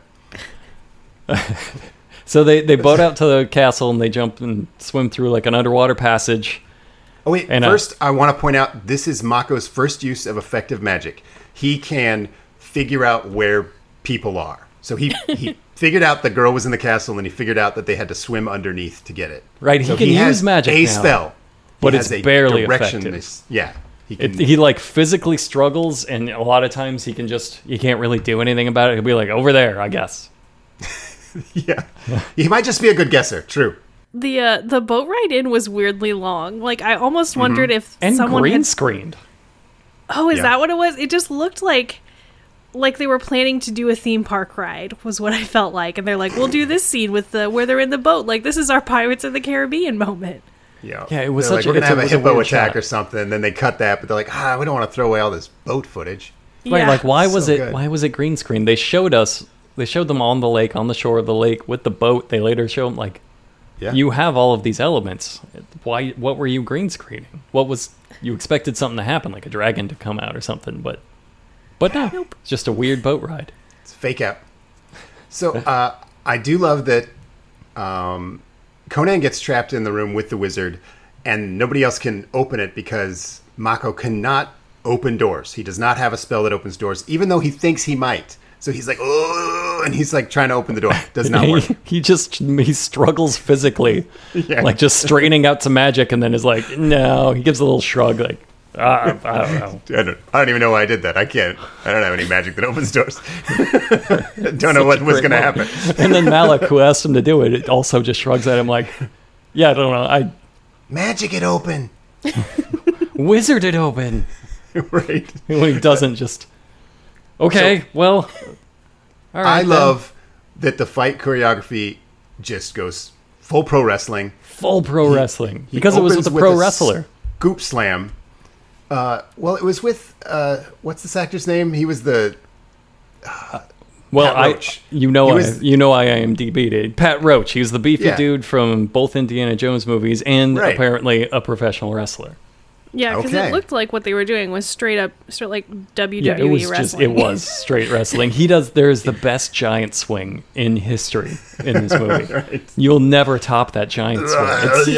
So they they boat out to the castle and they jump and swim through like an underwater passage. Oh wait, And, uh, first I want to point out this is Mako's first use of effective magic. He can figure out where people are. So he he figured out the girl was in the castle and he figured out that they had to swim underneath to get it. Right, he So can has use magic a now, spell, but He it's has a barely directionless- Yeah, he can. It, he like physically struggles, and a lot of times he can just he can't really do anything about it. He'll be like over there, I guess. yeah, he might just be a good guesser. True. The uh, the boat ride in was weirdly long. Like I almost wondered if Mm-hmm. And someone green had screened. Oh, is Yeah. that what it was? It just looked like like they were planning to do a theme park ride was what I felt like. And they're like, "We'll do this scene with the where they're in the boat. Like this is our Pirates of the Caribbean moment." Yeah, Yeah, it was They're such like, a- we're gonna it's have a a hippo weird attack shot. or something. And then they cut that, but they're like, ah, we don't want to throw away all this boat footage. Right, Yeah. like why was So it good. why was it green screen? They showed us they showed them on the lake, on the shore of the lake with the boat. They later show them like Yeah, you have all of these elements. Why what were you green screening? What was you expected something to happen, like a dragon to come out or something, but but no. It's just a weird boat ride. It's fake out. So uh, I do love that um, Conan gets trapped in the room with the wizard, and nobody else can open it because Mako cannot open doors. He does not have a spell that opens doors, even though he thinks he might. So he's like, oh, and he's like trying to open the door. Does not work. he, he just he struggles physically, Yeah. like just straining out some magic, and then is like, no. He gives a little shrug, like, uh, I don't know. I don't, I don't even know why I did that. I can't. I don't have any magic that opens doors. don't know what was going to happen. And then Malak, who asked him to do it, it also just shrugs at him like, yeah, I don't know. I Magic it open. wizard it open. right. When he doesn't just, okay, well, all right. I then. love that the fight choreography just goes full pro wrestling. full pro wrestling He because it was with a pro a wrestler. Scoop slam. Uh, well, it was with uh, what's this actor's name? He was the Well, Pat I you know I was- you know I IMDb'd. Pat Roach. He was the beefy Yeah. dude from both Indiana Jones movies and Right. apparently a professional wrestler. Yeah, because Okay. it looked like what they were doing was straight up, straight like WWE Yeah, it was just wrestling. it was straight wrestling. He does there is the best giant swing in history in this movie. You'll never top that giant swing. It's,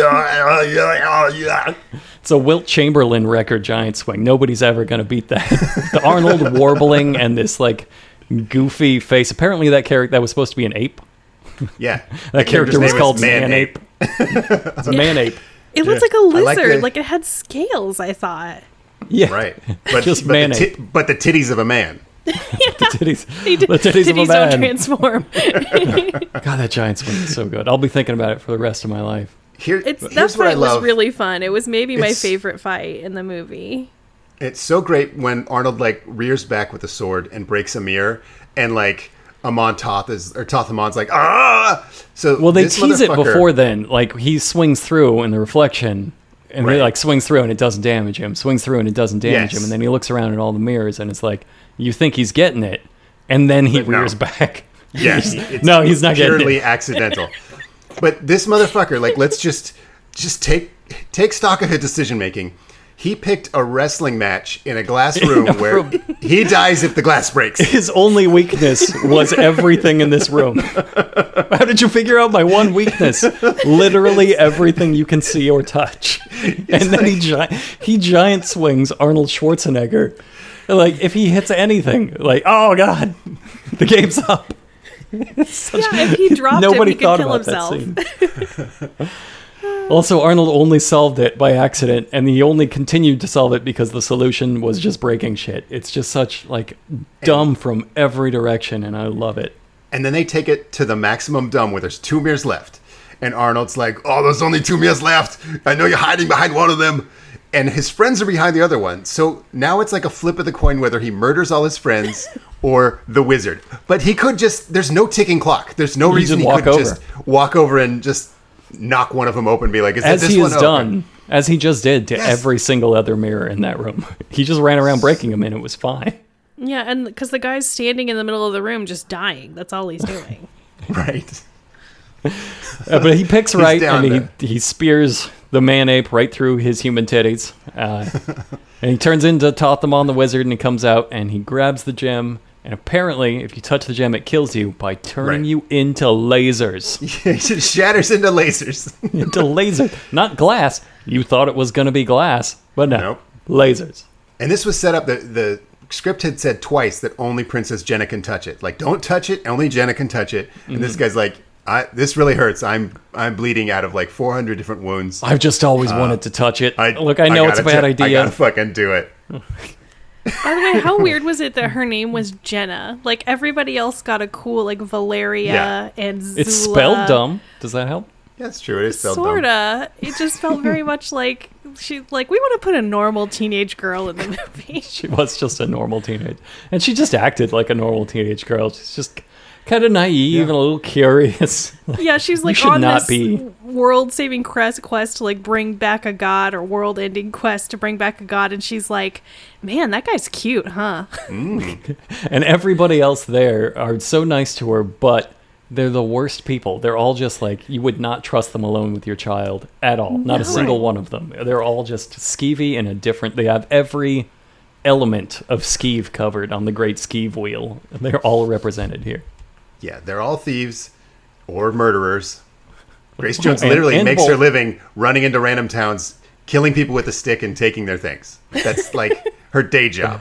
it's a Wilt Chamberlain record giant swing. Nobody's ever going to beat that. the Arnold warbling and this like goofy face. Apparently that character that was supposed to be an ape. yeah. That character was called Man Ape. Ape. It's a man ape. It looked Yeah. like a I like lizard, the- like, it had scales. I thought. Yeah. Right, but Just but man the, tit- but the titties of a man. the titties, He d- the titties, of a titties don't transform. God, that giant swing is so good. I'll be thinking about it for the rest of my life. Here, It's here's that what I fight was really fun. It was maybe my favorite fight in the movie. It's so great when Arnold like rears back with a sword and breaks a mirror, and like Amon Toth is or Thoth-Amon's like ah. So Well, they tease it before then. Like he swings through in the reflection, and Right. he like swings through and it doesn't damage him. Swings through and it doesn't damage Yes. him, and then he looks around at all the mirrors, and it's like you think he's getting it, and then he But no. rears back. Yes, it's no, he's not getting purely accidental. But this motherfucker, like, let's just just take take stock of his decision making. He picked a wrestling match in a glass room where he dies if the glass breaks. His only weakness was everything in this room. How did you figure out my one weakness? Literally everything you can see or touch. And then he gi- he giant swings Arnold Schwarzenegger. Like if he hits anything, like oh god, the game's up. Such- Yeah, if he dropped Nobody him, he thought could kill himself. Also, Arnold only solved it by accident, and he only continued to solve it because the solution was just breaking shit. It's just such like dumb from every direction, and I love it. And then they take it to the maximum dumb where there's two mirrors left. And Arnold's like, Oh, there's only two mirrors left. I know you're hiding behind one of them. And his friends are behind the other one. So now it's like a flip of the coin whether he murders all his friends or the wizard. But he could just, there's no ticking clock. There's no He reason he could over. just walk over and just knock one of them open and be like, Is As this he one? has done, as he just did to Yes. every single other mirror in that room. He just ran around breaking them, and it was fine. Yeah, and because the guy's standing in the middle of the room just dying. That's all he's doing. Right. Uh, but he picks right, down and he, he spears the man ape right through his human titties. Uh, and he turns into Thoth-Amon the wizard, and he comes out and he grabs the gem. And apparently, if you touch the gem, it kills you by turning Right. you into lasers. it just shatters into lasers. into laser, not glass. You thought it was going to be glass, but no, Nope. lasers. And this was set up. The the script had said twice that only Princess Jehnna can touch it. Like, don't touch it. Only Jehnna can touch it. And Mm-hmm. this guy's like, I, this really hurts. I'm I'm bleeding out of like 400 different wounds. I've just always wanted to touch it. I, Look, I know it's a gotta bad t- I idea. gotta fucking do it. By the way, how weird was it that her name was Jehnna? Like everybody else got a cool like Valeria Yeah. and Zula. It's spelled dumb. Does that help? Yeah, it's true. It is spelled. Sorta. It just felt very much like she like we want to put a normal teenage girl in the movie. She was just a normal teenage, and she just acted like a normal teenage girl. She's just kind of naive and a little curious. Yeah, she's like should on not this be. world-saving quest quest to like bring back a god or world-ending quest to bring back a god, and she's like, "Man, that guy's cute, huh?" Mm. and everybody else there are so nice to her, but they're the worst people. They're all just like you would not trust them alone with your child at all. Not a single one of them. They're all just skeevy in a different. They have every element of skeeve covered on the great skeeve wheel. and They're all represented here. Yeah, they're all thieves or murderers. Grace Jones And- literally and makes her living running into random towns, killing people with a stick and taking their things. That's like her day job.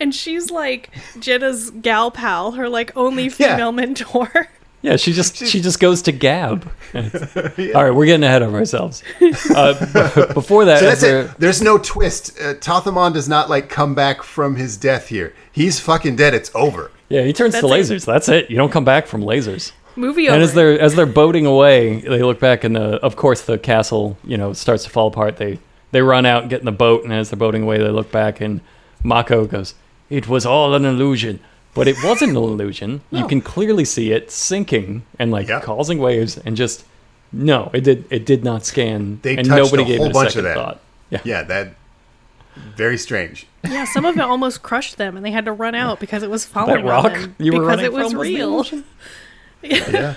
And she's like Jehnna's gal pal, her like only Yeah. female mentor. Yeah, she just she just goes to Gab. All right, we're getting ahead of ourselves. Uh, b- before that, So that's as it. There's no twist. Uh, Thoth-Amon does not like come back from his death here. He's fucking dead. It's over. Yeah, he turns to That's it. lasers. That's it. You don't come back from lasers. Movie And as they're as they're boating away, they look back and the of course the castle you know starts to fall apart. They they run out and get in the boat, and as they're boating away, they look back and Mako goes, "It was all an illusion." But it wasn't an illusion. You can clearly see it sinking and like Yeah. causing waves, and just no, it did it did not scan, They and touched nobody a gave whole it a bunch of that. thought. Yeah, Yeah, that very strange. Yeah, some of it almost crushed them, and they had to run out because it was following that rock them you were because running it was from the real. illusion? Yeah.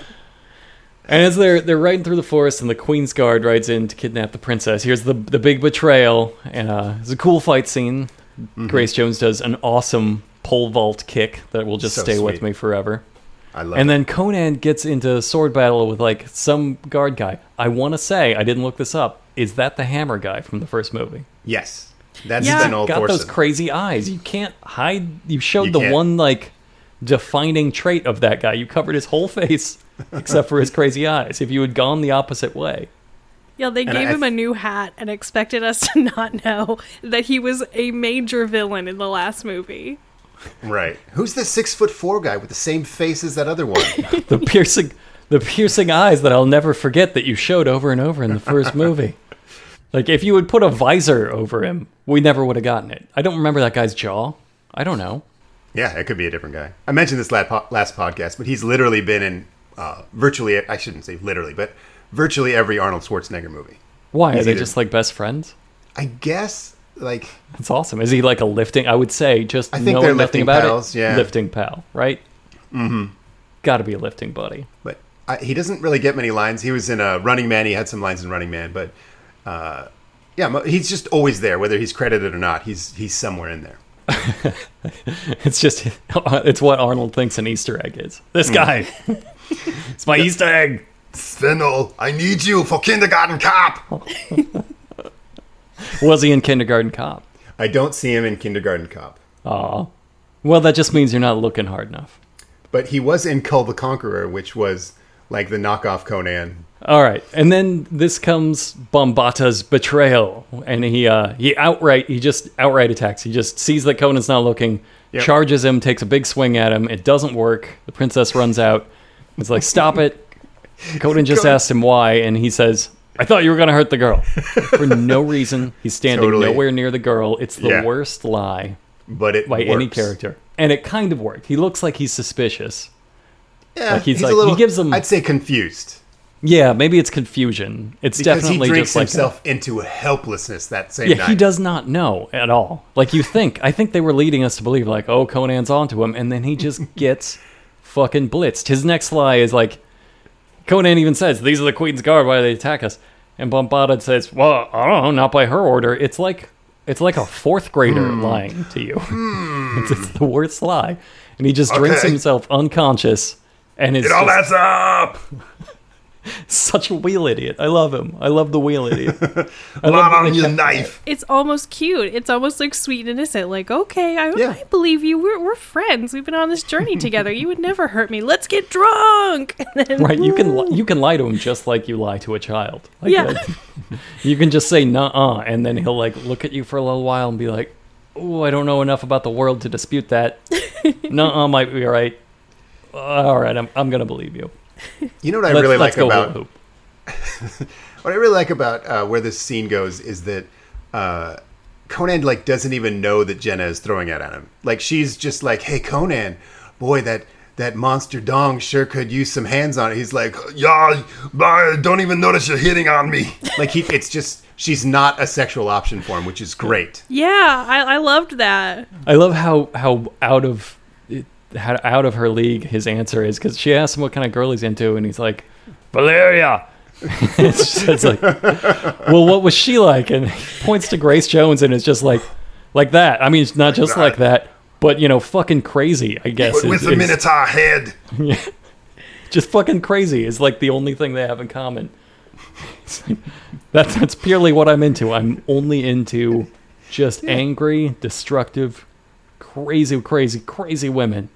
And as they're they're riding through the forest, and the Queen's Guard rides in to kidnap the princess. Here's the the big betrayal, and uh, it's a cool fight scene. Mm-hmm. Grace Jones does an awesome pole vault kick that will just So stay with me forever. I love And it. then Conan gets into sword battle with like some guard guy. I want to say I didn't look this up. Is that the Hammer guy from the first movie? Yes. That's Yeah. Sven Ole Got those crazy eyes. You can't hide. You showed You the can't. one like defining trait of that guy. You covered his whole face except for his crazy eyes. If you had gone the opposite way. Yeah, they And gave I- him a new hat and expected us to not know that he was a major villain in the last movie. Right. Who's the six foot four guy with the same face as that other one? The piercing, the piercing eyes that I'll never forget that you showed over and over in the first movie. Like if you would put a visor over him, we never would have gotten it. I don't remember that guy's jaw. I don't know. yeah, it could be a different guy. I mentioned this last, po- last podcast, but he's literally been in uh, virtually, I shouldn't say literally, but virtually every Arnold Schwarzenegger movie. Why are they either- just like best friends? I guess, like, That's awesome. Is he like a lifting? I would say just I think knowing they're nothing lifting about pals, it. yeah. lifting pal, right? Mm-hmm. Got to be a lifting buddy. but I, he doesn't really get many lines. He was in a Running Man. He had some lines in Running Man, but uh, yeah, he's just always there, whether he's credited or not. He's he's somewhere in there. It's just it's what Arnold thinks an Easter egg is. This Hmm. guy. it's my Easter egg. Sven-Ole, I need you for kindergarten cop. Was he in Kindergarten Cop? I don't see him in Kindergarten Cop, Aw. Well, that just means you're not looking hard enough. but he was in Kull the Conqueror, which was like the knockoff Conan. All right, and then this comes Bombaata's betrayal, and he uh, he outright he just outright attacks. He just sees that Conan's not looking, Yep. charges him, takes a big swing at him. It doesn't work. The princess runs out. It's like stop it. Conan just Conan- asks him why, and he says, "I thought you were gonna hurt the girl." For no reason, he's standing Totally. nowhere near the girl. It's the Yeah. worst lie But it by works. any character, and it kind of worked. He looks like he's suspicious. Yeah, Like, he's he's, like- little. he gives him- I'd say confused Yeah, maybe it's confusion. It's because definitely he drinks just like himself into helplessness that same Yeah, night. he does not know at all. Like you think. I think they were leading us to believe like, oh, Conan's onto him, and then he just gets fucking blitzed. His next lie is like, Conan even says, "These are the Queen's Guard. Why they attack us?" And Bombaata says, "Well, I don't know, not by her order." It's like it's like a fourth grader Hmm. lying to you. it's, it's the worst lie, and he just drinks Okay. himself unconscious, and is It all just adds up. such a wheel idiot. I love him. I love the wheel idiot. I A love lot that on your kept- knife. It's almost cute. It's almost like sweet and innocent. Like, okay, I, Yeah. I believe you. We're, we're friends. We've been on this journey together. You would never hurt me. Let's get drunk. And then, Right, you can li- you can lie to him just like you lie to a child. Like, Yeah. uh, you can just say "nah," and then he'll like look at you for a little while and be like, "Oh, I don't know enough about the world to dispute that." "Nah, might be right." All right, I'm I'm gonna believe you. You know what I Let's, really let's like go about hoop. what I really like about uh, where this scene goes is that uh, Conan like doesn't even know that Jehnna is throwing it at him. Like she's just like, "Hey, Conan, boy, that that monster dong sure could use some hands on it." He's like, Yeah, I don't even notice you're hitting on me. like he, it's just she's not a sexual option for him, which is great. yeah, I, I loved that. I love how how out of it- how out of her league his answer is because she asks him what kind of girl he's into, and he's like, Valeria. it's, just, it's like, well, what was she like? And he points to Grace Jones, and it's just like, like that. I mean, it's not just like that, but you know, fucking crazy. I guess With, is- with a is- minotaur head. just fucking crazy is like the only thing they have in common. Like, that's that's purely what I'm into. I'm only into just angry, destructive, crazy, crazy, crazy women,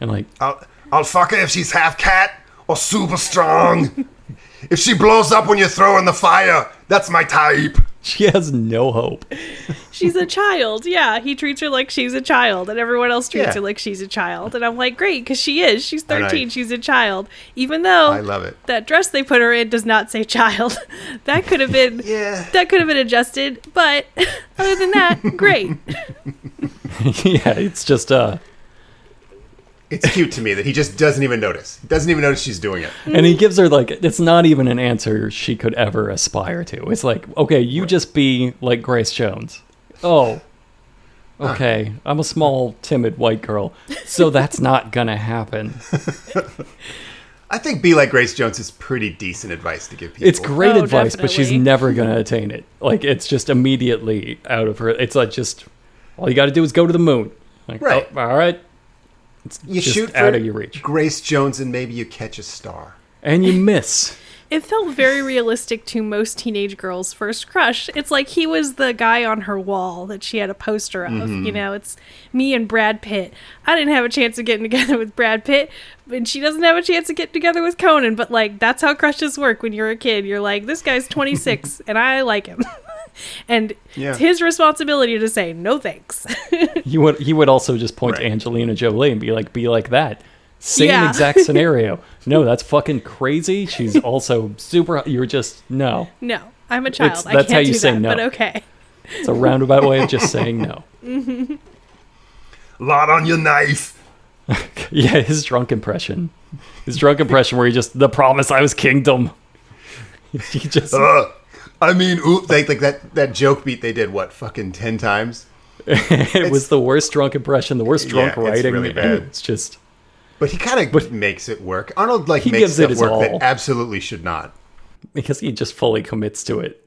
and like I'll, I'll fuck her if she's half cat or super strong. if she blows up when you throw her in the fire, that's my type. she has no hope. She's a child. Yeah, he treats her like she's a child, and everyone else treats Yeah. her like she's a child. And I'm like, great, because she is. She's And I- 13. she's a child. Even though I love it. that dress they put her in does not say child. that could have been Yeah. that could have been adjusted. But other than that, great. yeah, it's just uh, It's cute to me that he just doesn't even notice. He doesn't even notice she's doing it. and he gives her like it's not even an answer she could ever aspire to. It's like, okay, you just be like Grace Jones. Oh, okay, I'm a small, timid white girl, so that's not gonna happen. I think be like Grace Jones is pretty decent advice to give people. It's great Oh, advice, but she's definitely. never gonna attain it. Like it's just immediately out of her. It's like just all you got to do is go to the moon. Like, Right. oh, all right, You just shoot out for of your reach. Grace Jones and maybe you catch a star. and you miss. It felt very realistic to most teenage girls' first crush. It's like he was the guy on her wall that she had a poster of. Mm-hmm. You know, it's me and Brad Pitt. I didn't have a chance of getting together with Brad Pitt, and she doesn't have a chance of getting together with Conan. But like, that's how crushes work when you're a kid. You're like, this guy's 26 and I like him. and Yeah. it's his responsibility to say no thanks. He would he would also just point to Angelina Jolie and be like, "Be like that." Same Yeah. exact scenario. No, that's fucking crazy. She's also super. You're just no. no, I'm a child. It's- I that's can't how you do say that. no. But okay. It's a roundabout way of just saying no. Lot on your knife. Yeah, his drunk impression. His drunk impression where he just the promise I was kingdom. he just Uh, I mean, oop, like, like that that joke beat they did what fucking ten times. it was the worst drunk impression, the worst drunk Yeah, it's writing. really bad. It's just But he kind of makes it work. Arnold like He makes gives it stuff his work all. that absolutely should not. because he just fully commits to it.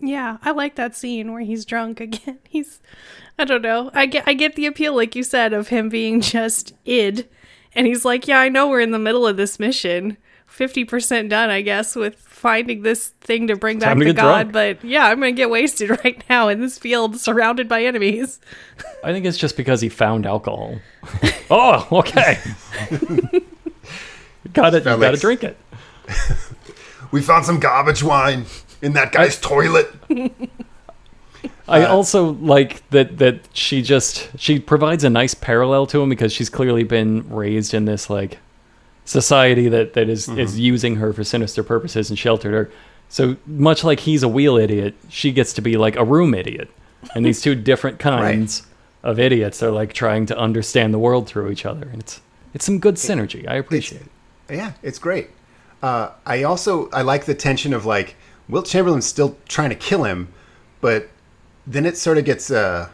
Yeah, I like that scene where he's drunk again. He's I don't know. I get I get the appeal like you said of him being just id. And he's like, "Yeah, I know we're in the middle of this mission. 50% done, I guess, with finding this thing to bring back Time to god, drunk." but yeah, I'm going to get wasted right now in this field surrounded by enemies." I think it's just because he found alcohol. oh, okay. got it. You got to drink it. we found some garbage wine in that guy's toilet. I uh, also like that that she just she provides a nice parallel to him because she's clearly been raised in this like society that that is- Mm-hmm. is using her for sinister purposes and sheltered her. So much like he's a wheel idiot, she gets to be like a room idiot. And these two different kinds of idiots are like trying to understand the world through each other. And it's it's some good synergy. I appreciate it. Yeah, it's great. Uh, I also I like the tension of like Wilt Chamberlain's still trying to kill him, but then it sort of gets uh,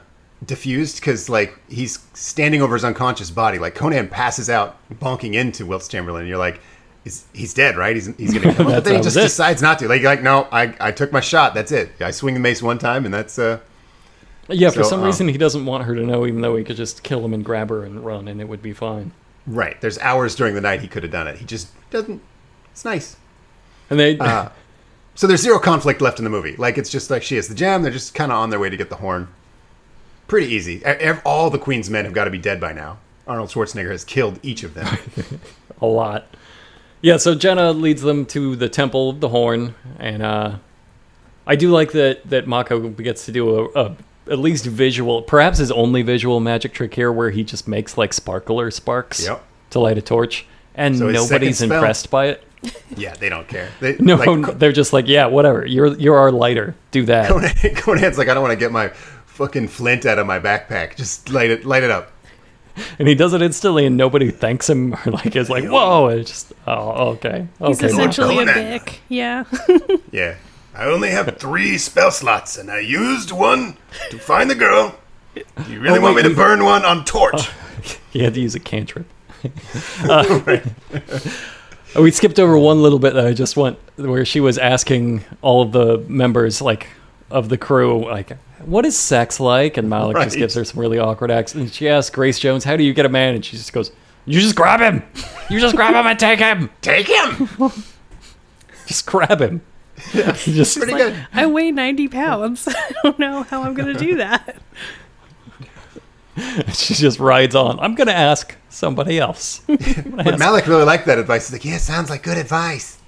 diffused because like he's standing over his unconscious body. Like Conan passes out, bonking into Wilt Chamberlain, and you're like, he's, he's dead, right? He's, he's gonna kill him. That's but then he just decides not to. Like, like no, I, I took my shot. That's it. I swing the mace one time, and that's uh, Yeah, for some um, reason he doesn't want her to know, even though he could just kill him and grab her and run, and it would be fine. right. There's hours during the night he could have done it. He just doesn't. It's nice. And they, Uh, So there's zero conflict left in the movie. Like it's just like she has the gem. They're just kind of on their way to get the horn. Pretty easy. All the Queen's men have got to be dead by now. Arnold Schwarzenegger has killed each of them. a lot. Yeah, so Jehnna leads them to the Temple of the Horn, and uh, I do like that that Mako gets to do a, a at least visual, perhaps his only visual magic trick here, where he just makes like sparkler sparks Yep. to light a torch, and So nobody's impressed by it. yeah, they don't care. They, No, like, they're just like, yeah, whatever. You're you're our lighter. Do that. Conan, Conan's like, I don't want to get my fucking flint out of my backpack. Just light it, light it up. And he does it instantly, and nobody thanks him or like is like, whoa. It's just, oh, okay, He's okay. Mark. essentially a Conan. dick. Yeah. Yeah. I only have three spell slots, and I used one to find the girl. Do you really Oh, want wait, me to burn one on torch? He had to use a cantrip. Uh, we skipped over one little bit that I just want, where she was asking all of the members, like, of the crew, like, what is sex like? And Malak just gives her some really awkward acts. And she asks Grace Jones, how do you get a man? And she just goes, you just grab him. You just grab him and take him. Take him. Just grab him. just Pretty Like, good. I weigh 90 pounds. I don't know how I'm going to do that. she just rides on. I'm gonna ask somebody else. But ask- Malak really liked that advice. He's like, yeah, sounds like good advice.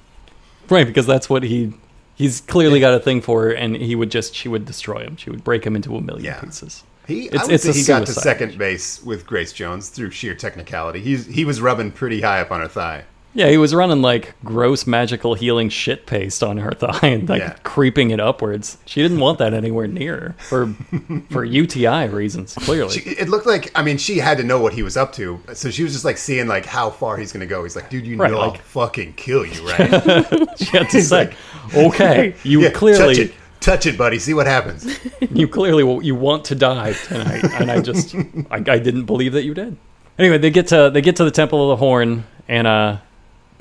right, because that's what he he's clearly got a thing for her, and he would just she would destroy him. She would break him into a million Yeah. pieces. He, It's- I would it's say a he got to suicide second base with Grace Jones through sheer technicality. He's he was rubbing pretty high up on her thigh. Yeah, he was running like gross magical healing shit paste on her thigh and like Yeah. creeping it upwards. She didn't want that anywhere near her for for UTI reasons. Clearly, She, it looked like I mean she had to know what he was up to, so she was just like seeing like how far he's gonna go. He's like, dude, you Right, know I'll like- fucking kill you, right? she had to say, "Okay, you yeah, clearly touch it, touch it, buddy. See what happens. you clearly you want to die tonight and i just I, I didn't believe that you did anyway they get to they get to the temple of the horn and uh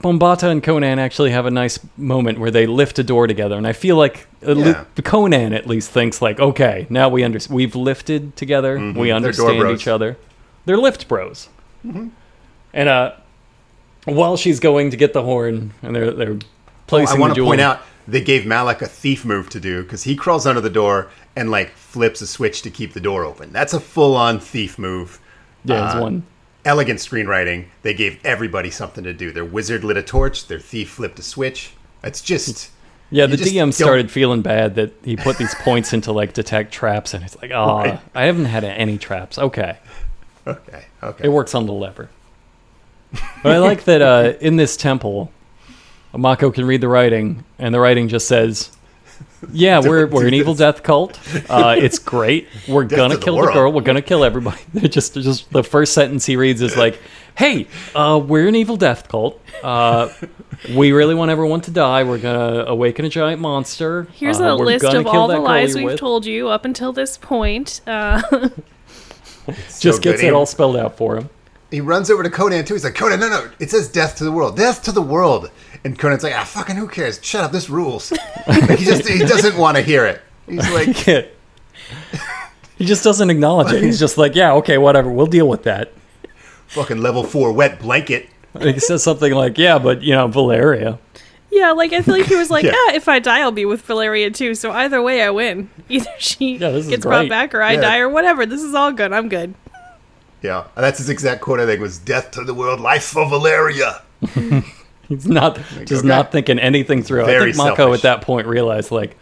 bombaata and conan actually have a nice moment where they lift a door together and i feel like Yeah. conan at least thinks like okay now we understand we've lifted together we Mm-hmm. door understand each other they're lift bros and uh while she's going to get the horn and they're they're placing I want to point out they gave Malak a thief move to do because he crawls under the door and like flips a switch to keep the door open. That's a full on thief move. yeah it's Uh, one Elegant screenwriting. They gave everybody something to do. Their wizard lit a torch. Their thief flipped a switch. It's just Yeah, the DM started feeling bad that he put these points into like detect traps, and it's like, oh, Right. I haven't had any traps. Okay, Okay. Okay. it works on the lever. But I like that uh, in this temple, Mako can read the writing, and the writing just says, "Yeah, we're we're an do evil death cult. Uh, it's great. We're Death gonna to the kill the, girl. We're gonna kill everybody." Just just the first sentence he reads is like, "Hey, uh, we're an evil death cult. Uh, we really want everyone to die. We're gonna awaken a giant monster. Here's uh, a list of all the lies we've with." told you up until this point. Uh, Just So gets good. it all spelled out for him. He runs over to Conan too. He's like, Conan, no, no, it says death to the world, death to the world. And Conan's like, ah, fucking, who cares? Shut up, this rules. Like, he just he doesn't want to hear it. He's like, he just doesn't acknowledge it. He's just like, "Yeah, okay, whatever. We'll deal with that." fucking level four wet blanket. He says something like, "Yeah, but you know, Valeria." yeah, like I feel like he was like, Yeah. yeah. if I die, I'll be with Valeria too. So either way, I win. Either she Yeah, this is gets brought back or I Yeah. die or whatever. This is all good. I'm good. Yeah, and that's his exact quote. I think was death to the world, life for Valeria. He's not just okay. not thinking anything through. I think Mako selfish. at that point realized, like,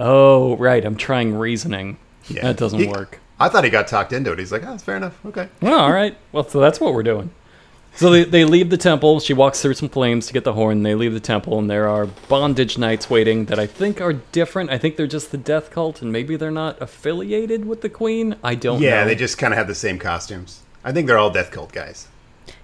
"Oh, right, I'm trying reasoning. Yeah. That doesn't He- work." I thought he got talked into it. He's like, ah, oh, that's fair enough. Okay. Well, all right. Well, so that's what we're doing. So they, they leave the temple. She walks through some flames to get the horn. They leave the temple, and there are bondage knights waiting that I think are different. I think they're just the death cult, and maybe they're not affiliated with the queen. I don't know. Yeah, they just kind of have the same costumes. I think they're all death cult guys.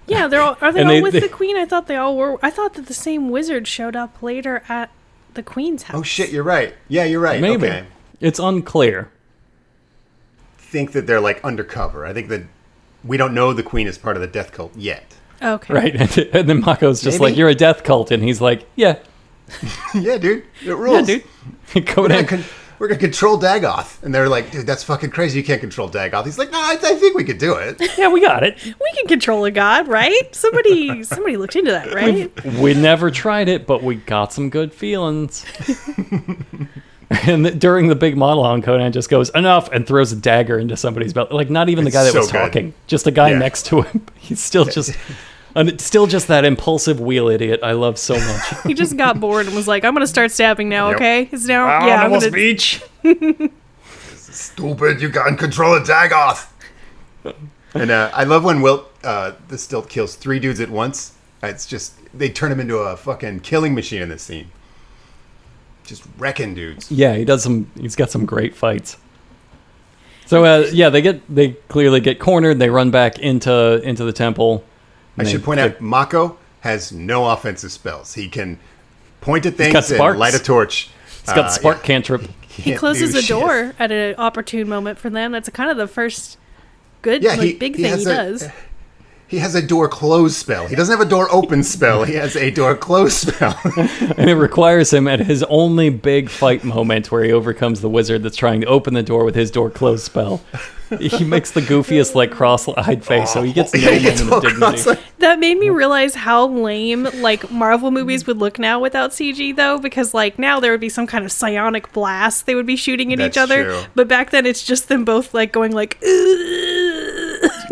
Yeah, they're all, are they all they- with they- the queen? I thought they all were. I thought that the same wizard showed up later at the queen's oh, house. Oh shit, you're right. Yeah, you're right. maybe Okay. it's unclear. Think that they're like undercover. I think that we don't know the queen is part of the death cult yet. Okay. Right, and, and then Mako's just Maybe. like, "You're a death cult," and he's like, "Yeah, yeah, dude. It rules, yeah, rules. dude." We're Conan, con- we're gonna control Dagoth, and they're like, "Dude, that's fucking crazy. You can't control Dagoth." He's like, "No, I, I think we could do it." yeah, we got it. We can control a god, right? Somebody, somebody looked into that, right? We never tried it, but we got some good feelings. and th- during the big monologue, Conan just goes enough and throws a dagger into somebody's belt. Like not even the It's guy that so was good. talking, just the guy Yeah. next to him. He's still just, and it's still just that impulsive wheel idiot. I love so much. He just got bored and was like, "I'm gonna start stabbing now." Yep. Okay, is now yeah. I'm gonna, beach. Stupid! You can't control a Dagoth. and uh, I love when Wilt uh, the stilt kills three dudes at once. It's just they turn him into a fucking killing machine in this scene. Just wrecking dudes. Yeah, he does some. He's got some great fights. So uh, yeah, they get they clearly get cornered. They run back into into the temple. I should they- point out, Mako has no offensive spells. He can point at got things and sparks. light a torch. He's got Uh, the spark yeah. cantrip. he he closes the door at an opportune moment for them. That's kind of the first good, Yeah, like, he- big he thing has he a- does. He has a door close spell. He doesn't have a door open spell. He has a door close spell. And it requires him at his only big fight moment where he overcomes the wizard that's trying to open the door with his door close spell. He makes the goofiest, like, cross eyed face, so he gets no Yeah, he gets moment of dignity. That made me realize how lame like Marvel movies would look now without CG though, because like now there would be some kind of psionic blast they would be shooting at each other, true. but back then it's just them both like going like.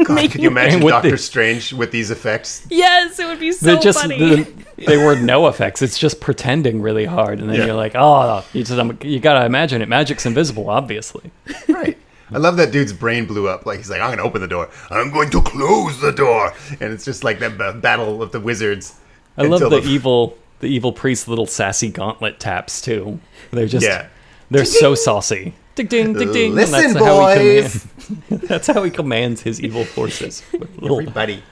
God, making- can you imagine Doctor the- Strange with these effects? yes, it would be so They just funny. the, they were no effects. It's just pretending really hard, and then Yeah. you're like, oh, you just um, you gotta imagine it. Magic's invisible, obviously. Right. I love that dude's brain blew up. Like he's like, I'm gonna open the door. I'm going to close the door. And it's just like that b- battle of the wizards. I love until the evil the evil priest's little sassy gauntlet taps too. They're just Yeah. they're so saucy. Ding ding ding ding. Listen, how he boys. commands, that's how he commands his evil forces. With little, Everybody,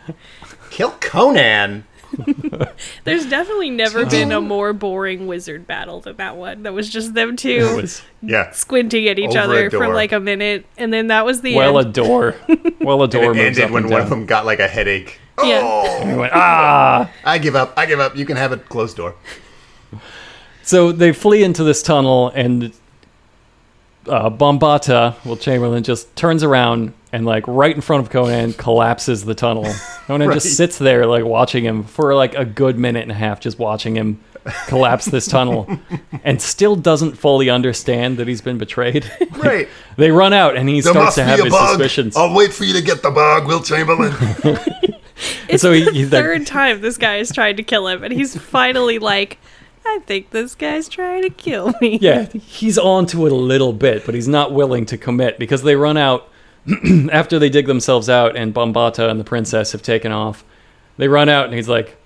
kill Conan. There's definitely never been a more boring wizard battle than that one. That was just them two was Yeah. squinting at each Over other for like a minute, and then that was the well a door. Well a And door it moves ended up when and one of them got like a headache. Yeah. Oh, He went, ah. I give up. I give up. You can have a closed door. So they flee into this tunnel, and uh, Bombaata, well, Chamberlain just turns around and, like, right in front of Conan, collapses the tunnel. Conan Right. just sits there, like, watching him for like a good minute and a half, just watching him collapse this tunnel, and still doesn't fully understand that he's been betrayed. Right. they run out, and he There starts to have his bug. suspicions. I'll wait for you to get the bug, Wilt Chamberlain. It's so he- the he's like- third time this guy has tried to kill him, and he's finally like, I think this guy's trying to kill me. Yeah, he's on to it a little bit, but he's not willing to commit because they run out after they dig themselves out and Bombaata and the princess have taken off. They run out and he's like,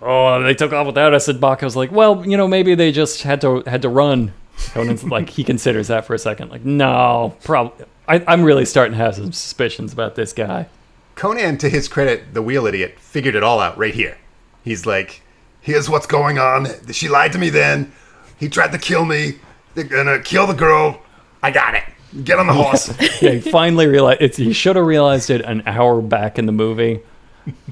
"Oh, they took off without us." And Bako's like, "Well, you know, maybe they just had to had to run." Conan's like, he considers that for a second. Like, no, probably. I'm really starting to have some suspicions about this guy. Conan, to his credit, the wheel idiot, figured it all out right here. He's like, Here's what's going on. She lied to me then. He tried to kill me. They're gonna kill the girl. I got it. Get on the horse. yeah, he finally realized it's, he should have realized it an hour back in the movie,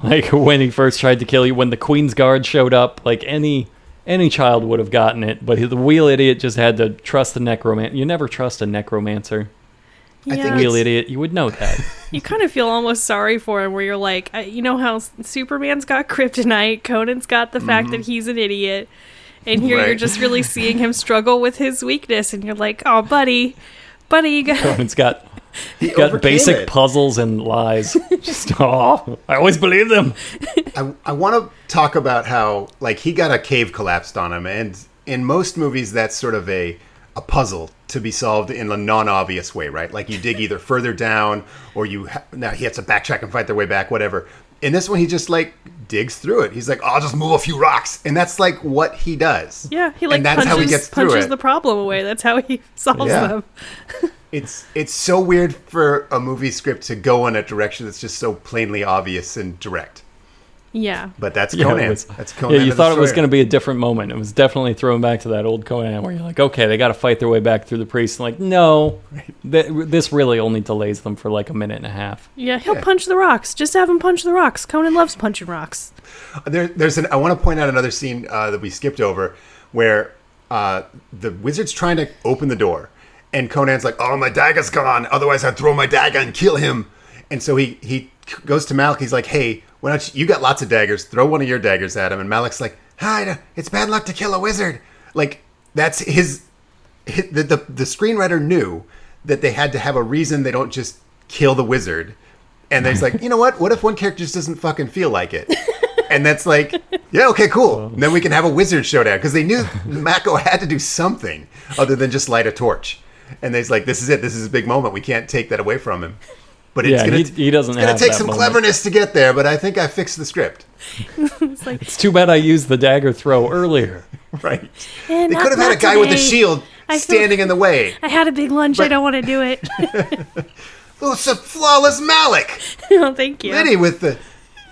like when he first tried to kill you. When the Queen's Guard showed up, like any any child would have gotten it, but the wheel idiot just had to trust the necromancer. You never trust a necromancer. I think Yeah. Wheel idiot, you would know that. You kind of feel almost sorry for him, where you're like, you know how Superman's got kryptonite, Conan's got the fact that mm-hmm. he's an idiot, and here you're just really seeing him struggle with his weakness, and you're like, oh, buddy, buddy, you got. it's got he got basic it. puzzles and lies. Just oh, I always believe them. I, I want to talk about how like he got a cave collapsed on him, and in most movies that's sort of a a puzzle to be solved in a non-obvious way, right? Like you dig either further down or you ha- now he has to backtrack and fight their way back, whatever. In this one, he just like digs through it. He's like, "I'll just move a few rocks," and that's like what he does. Yeah, he like and that's punches, how he gets through punches it. the problem away. That's how he solves Yeah. them. It's it's so weird for a movie script to go in a direction that's just so plainly obvious and direct. Yeah. But that's Conan. it was- that's Conan. yeah, you the thought it was going to be a different moment. It was definitely thrown back to that old Conan where you're like, okay, they got to fight their way back through the priest. Like, no, th- this really only delays them for like a minute and a half. Yeah, he'll Yeah. punch the rocks. Just have him punch the rocks. Conan loves punching rocks. There, there's an. I want to point out another scene uh, that we skipped over, where uh, the wizard's trying to open the door, and Conan's like, oh, my dagger's gone. Otherwise, I'd throw my dagger and kill him. and so he he goes to Malak. He's like, "Hey, why don't you, you got lots of daggers? Throw one of your daggers at him." And Malak's like, "Hi, it's bad luck to kill a wizard." Like that's his. hi the, the the screenwriter knew that they had to have a reason. They don't just kill the wizard. And then he's like, you know what? What if one character just doesn't fucking feel like it? And that's like, yeah, okay, cool. And then we can have a wizard showdown because they knew Mako had to do something other than just light a torch. And they's like, this is it. This is a big moment. We can't take that away from him. But it's Yeah, gonna, he- he doesn't It's gonna have take some moment. cleverness to get there. But I think I fixed the script. It's like, It's too bad I used the dagger throw earlier. Right. eh, They not- could have had a not guy with a shield I feel- standing in the way. I had a big lunch. I don't want to do it. Oh, it's a flawless Malak. oh, thank you. Liddy with the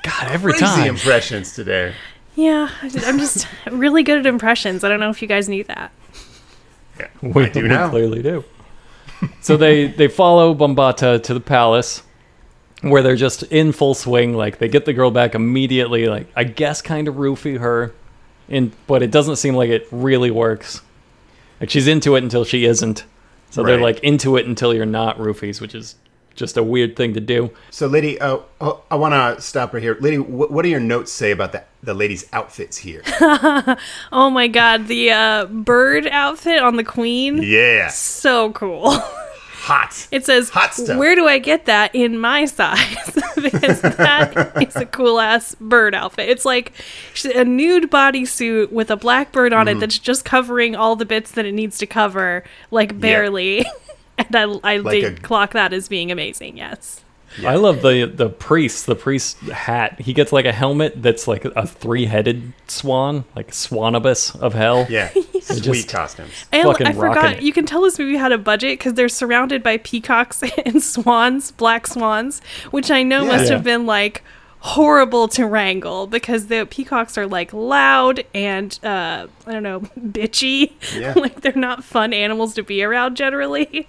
God, every crazy time. impressions today. Yeah, I just- I'm just really good at impressions. I don't know if you guys knew that. Yeah, We, I do we now. clearly do. So they they follow Bombaata to the palace, where they're just in full swing. Like they get the girl back immediately. Like I guess kind of roofie her, in but it doesn't seem like it really works. Like she's into it until she isn't. So they're like into it until you're not roofies, which is just a weird thing to do. So, Liddy, uh, oh, I want to stop right here. Liddy, wh- what do your notes say about the, the ladies' outfits here? Oh my god, the uh, bird outfit on the queen. yeah, So cool. hot. It says, Hot stuff. "Where do I get that in my size?" because that is a cool ass bird outfit. It's like a nude bodysuit with a black bird on Mm-hmm. it that's just covering all the bits that it needs to cover, like barely. and I, I Like did a- clock that as being amazing. Yes. I love the the priest, the priest hat. He gets like a helmet that's like a three headed swan, like Swanibus of hell. Yeah, sweet costumes. And Fucking I forgot, it. you can tell this movie had a budget because they're surrounded by peacocks and swans, black swans, which I know Yeah. must Yeah. have been like horrible to wrangle because the peacocks are like loud and uh, I don't know, bitchy. Yeah. like they're not fun animals to be around generally.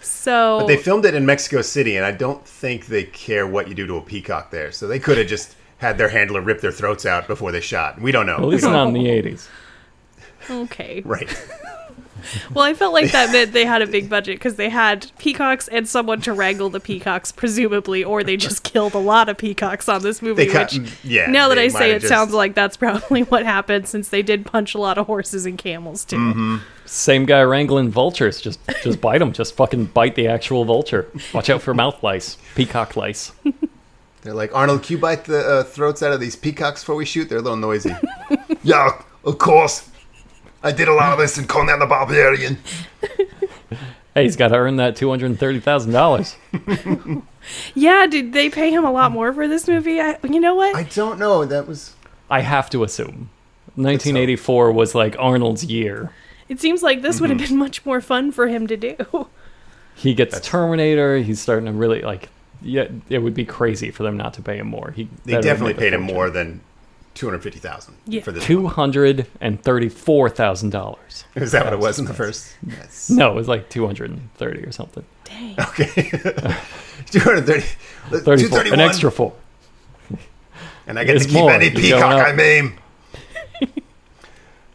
So But they filmed it in Mexico City, and I don't think they care what you do to a peacock there. So they could have just had their handler rip their throats out before they shot. We don't know. At least don't in the eighties. okay. Right. Well, I felt like that meant they had a big budget because they had peacocks and someone to wrangle the peacocks, presumably, or they just killed a lot of peacocks on this movie. They cut- which, yeah, now that I say it, just- sounds like that's probably what happened since they did punch a lot of horses and camels too. Mm-hmm. Same guy wrangling vultures. Just just bite them. Just fucking bite the actual vulture. Watch out for mouth lice, peacock lice. They're like, Arnold, can you bite the uh, throats out of these peacocks before we shoot? They're a little noisy. Yeah, of course. I did a lot of this in Conan the Barbarian. Hey, he's got to earn that two hundred thirty thousand dollars. Yeah, did they pay him a lot more for this movie? I, you know what? I don't know. That was I have to assume. 1984 was like Arnold's year. it seems like this would have mm-hmm. been much more fun for him to do. He gets Terminator. He's starting to really like. Yeah, it would be crazy for them not to pay him more. He they definitely make a paid him more than two hundred fifty thousand Yeah. for this. Two hundred and thirty-four thousand dollars. Is that what it was in the first? Yes. No, it was like two hundred and thirty or something. Dang. Okay. two hundred thirty. Two Thirty-four, thirty-one. an extra four. And I get It's to keep more. any peacock. I maim.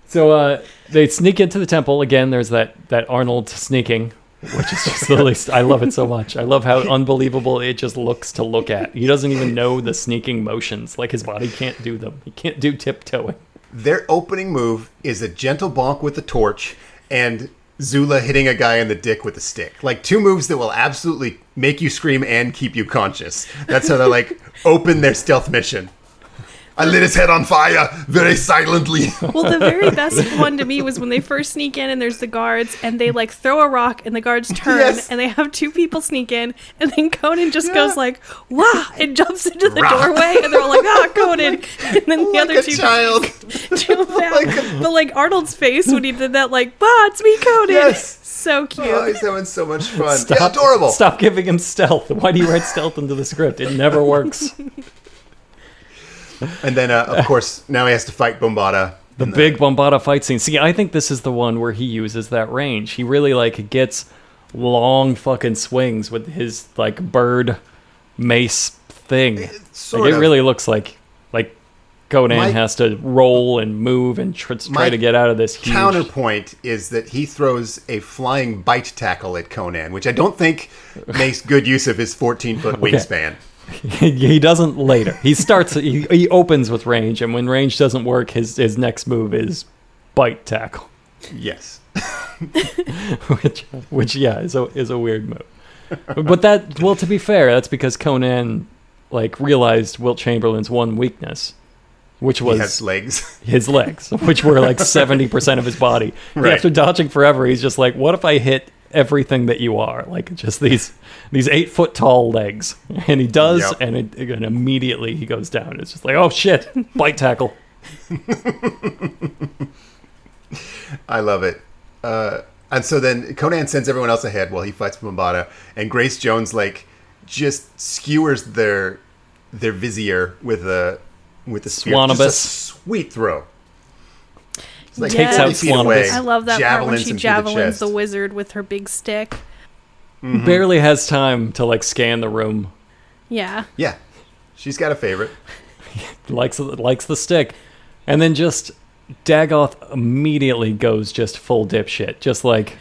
So uh, they sneak into the temple again. There's that that Arnold sneaking, which is just the least. I love it so much. I love how unbelievable it just looks to look at. He doesn't even know the sneaking motions. Like his body can't do them. He can't do tiptoeing. Their opening move is a gentle bonk with the torch and Zula hitting a guy in the dick with a stick. Like two moves that will absolutely make you scream and keep you conscious. That's how they like open their stealth mission. I lit his head on fire very silently. Well, the very best one to me was when they first sneak in and there's the guards and they like throw a rock and the guards turn Yes. and they have two people sneak in and then Conan just Yeah. goes like, "Wow!" and jumps into the Rah. doorway and they're all like, "Ah, Conan!" and then the Like other two child. jump out. but like Arnold's face when he did that, like, "Bah, it's me, Conan!" Yes. So cute. Oh, he's having so much fun. Stop, Yeah, adorable. Stop giving him stealth. Why do you write stealth into the script? It never works. And then, uh, of course, now he has to fight Bombaata. The big Bombaata fight scene. See, I think this is the one where he uses that range. He really like gets long fucking swings with his like bird mace thing. sort like, it really looks like like Conan My- has to roll and move and tr- try to get out of this huge. Counterpoint is that he throws a flying bite tackle at Conan, which I don't think makes good use of his 14 foot wingspan. he doesn't later. He starts. He, he opens with range, and when range doesn't work, his his next move is bite tackle. Yes. which which yeah is a is a weird move. but that well to be fair, that's because Conan like realized Wilt Chamberlain's one weakness, which He was has legs. his legs, which were like seventy percent of his body. Right. After dodging forever, he's just like, what if I hit everything that you are? Like just these these eight foot tall legs, and he does, Yep. and, it, and immediately he goes down. It's just like, oh shit, bite tackle. I love it. Uh, and so then Conan sends everyone else ahead while he fights Bombaata, and Grace Jones like just skewers their their vizier with a with a spear. Just a sweet throw. It's like Takes out feet away, I love that part when she him through the javelins the, wizard with her big stick. Mm-hmm. Barely has time to like scan the room. Yeah. Yeah, she's got a favorite. likes likes the stick, and then just Dagoth immediately goes just full dipshit, just like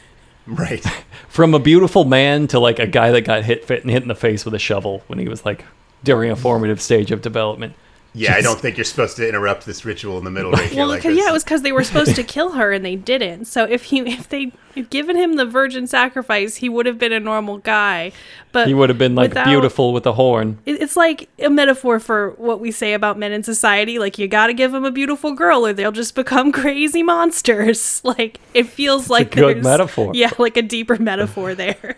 Right. from a beautiful man to like a guy that got hit fit and hit in the face with a shovel when he was like during a formative stage of development. Yeah, I don't think you're supposed to interrupt this ritual in the middle right Well, like 'cause- this. yeah, it was because they were supposed to kill her and they didn't. So if he if they had given him the virgin sacrifice, he would have been a normal guy. But He would have been like without- beautiful with a horn. It's like a metaphor for what we say about men in society. Like you got to give them a beautiful girl, or they'll just become crazy monsters. Like it feels like a good metaphor. Yeah, like a deeper metaphor there.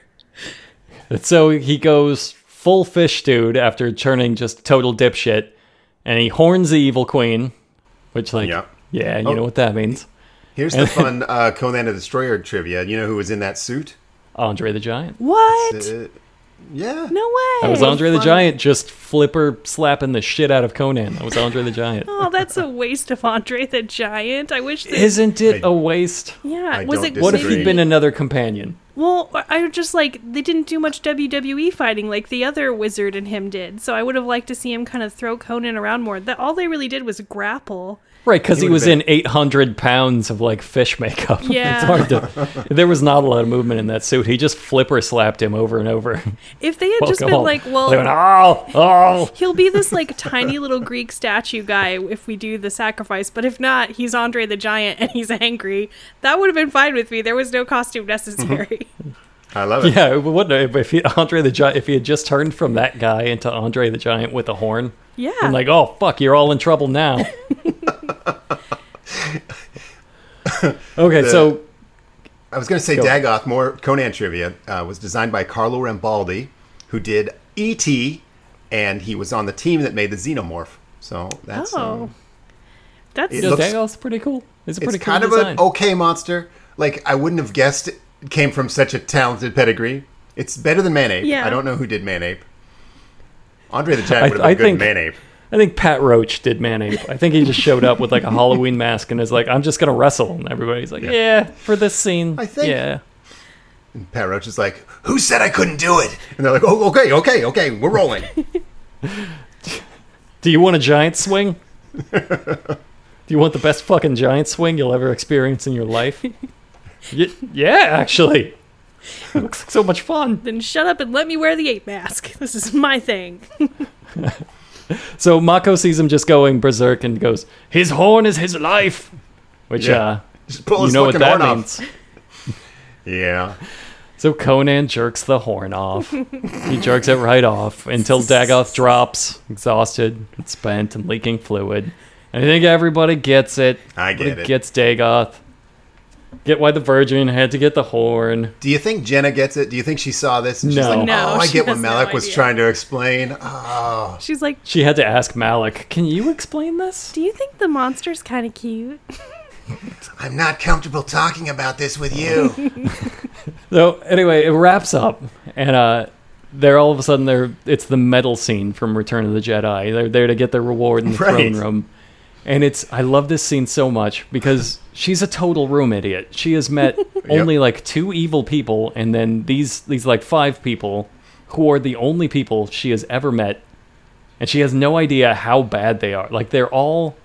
And so he goes full fish dude after turning just total dipshit, and he horns the evil queen, which like Yeah. yeah, you Oh. know what that means. Here's the fun uh, Conan the Destroyer trivia. You know who was in that suit? Andre the Giant. What? Uh, yeah. no way. That was Andre the. Giant just flipper slapping the shit out of Conan. That was Andre the Giant. Oh, that's a waste of Andre the Giant. I wish. They, Isn't it a waste? yeah, I was don't it? What if he'd been another companion? Well, I just like they didn't do much WWE fighting like the other wizard and him did. So I would have liked to see him kind of throw Conan around more. That all they really did was grapple. Right, because he would've was been- in 800 pounds of like fish makeup. Yeah. it's hard to. There was not a lot of movement in that suit. He just flipper slapped him over and over. If they had just been home. like, well, went, oh, oh. he'll be this like tiny little Greek statue guy if we do the sacrifice. But if not, he's Andre the Giant and he's angry. That would have been fine with me. There was no costume necessary. I love it. Yeah, it wouldn't if he, Andre the Giant if he had just turned from that guy into Andre the Giant with a horn. yeah. And like, oh fuck, you're all in trouble now. Okay, The- so I was going to say Go. Dagoth, more Conan trivia, uh, was designed by Carlo Rambaldi, who did E.T., and he was on the team that made the Xenomorph. So that's Oh, um, that's It yeah, looks- Dagoth's pretty cool. It's a it's pretty cool kind of design. an okay monster. Like I wouldn't have guessed it came from such a talented pedigree. It's better than Manape. Yeah. I don't know who did Manape. Andre the Giant I- would have been I good think- in Manape. I think Pat Roach did Manape. I think he just showed up with like a Halloween mask and is like, "I'm just gonna wrestle," and everybody's like, "Yeah, for this scene, I think- yeah." And Pat Roach is like, "Who said I couldn't do it?" And they're like, "Oh, okay, okay, okay, we're rolling." Do you want a giant swing? Do you want the best fucking giant swing you'll ever experience in your life? Y- yeah, actually. It looks like so much fun. then shut up and let me wear the ape mask. This is my thing. So Mako sees him just going berserk and goes, "His horn is his life," which Yeah. uh, Just pull you know what that means. Yeah. So Conan jerks the horn off. he jerks it right off until Dagoth drops, exhausted, and spent, and leaking fluid. And I think everybody gets it. I get Everybody it. Gets Dagoth. Get why the Virgin had to get the horn. Do you think Jehnna gets it? Do you think she saw this and she's No. like, No, "Oh, I get what has no Malak was trying to explain." Oh, She's like, She had to ask Malak, "Can you explain this?" "Do you think the monster's kind of cute?" I'm not comfortable talking about this with you. So anyway, it wraps up, and uh, they're all of a sudden they're it's the medal scene from Return of the Jedi. They're there to get their reward in the Right. throne room, and it's I love this scene so much because she's a total room idiot. She has met only like two evil people, and then these these like five people who are the only people she has ever met, and she has no idea how bad they are. Like they're all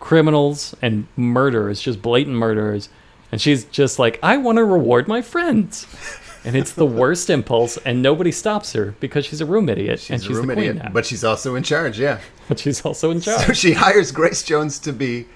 criminals and murderers, just blatant murderers. And she's just like, I want to reward my friends. And it's the worst impulse, and nobody stops her because she's a room idiot and She's she's a room the queen idiot, now. but she's also in charge. Yeah. But she's also in charge. So she hires Grace Jones to be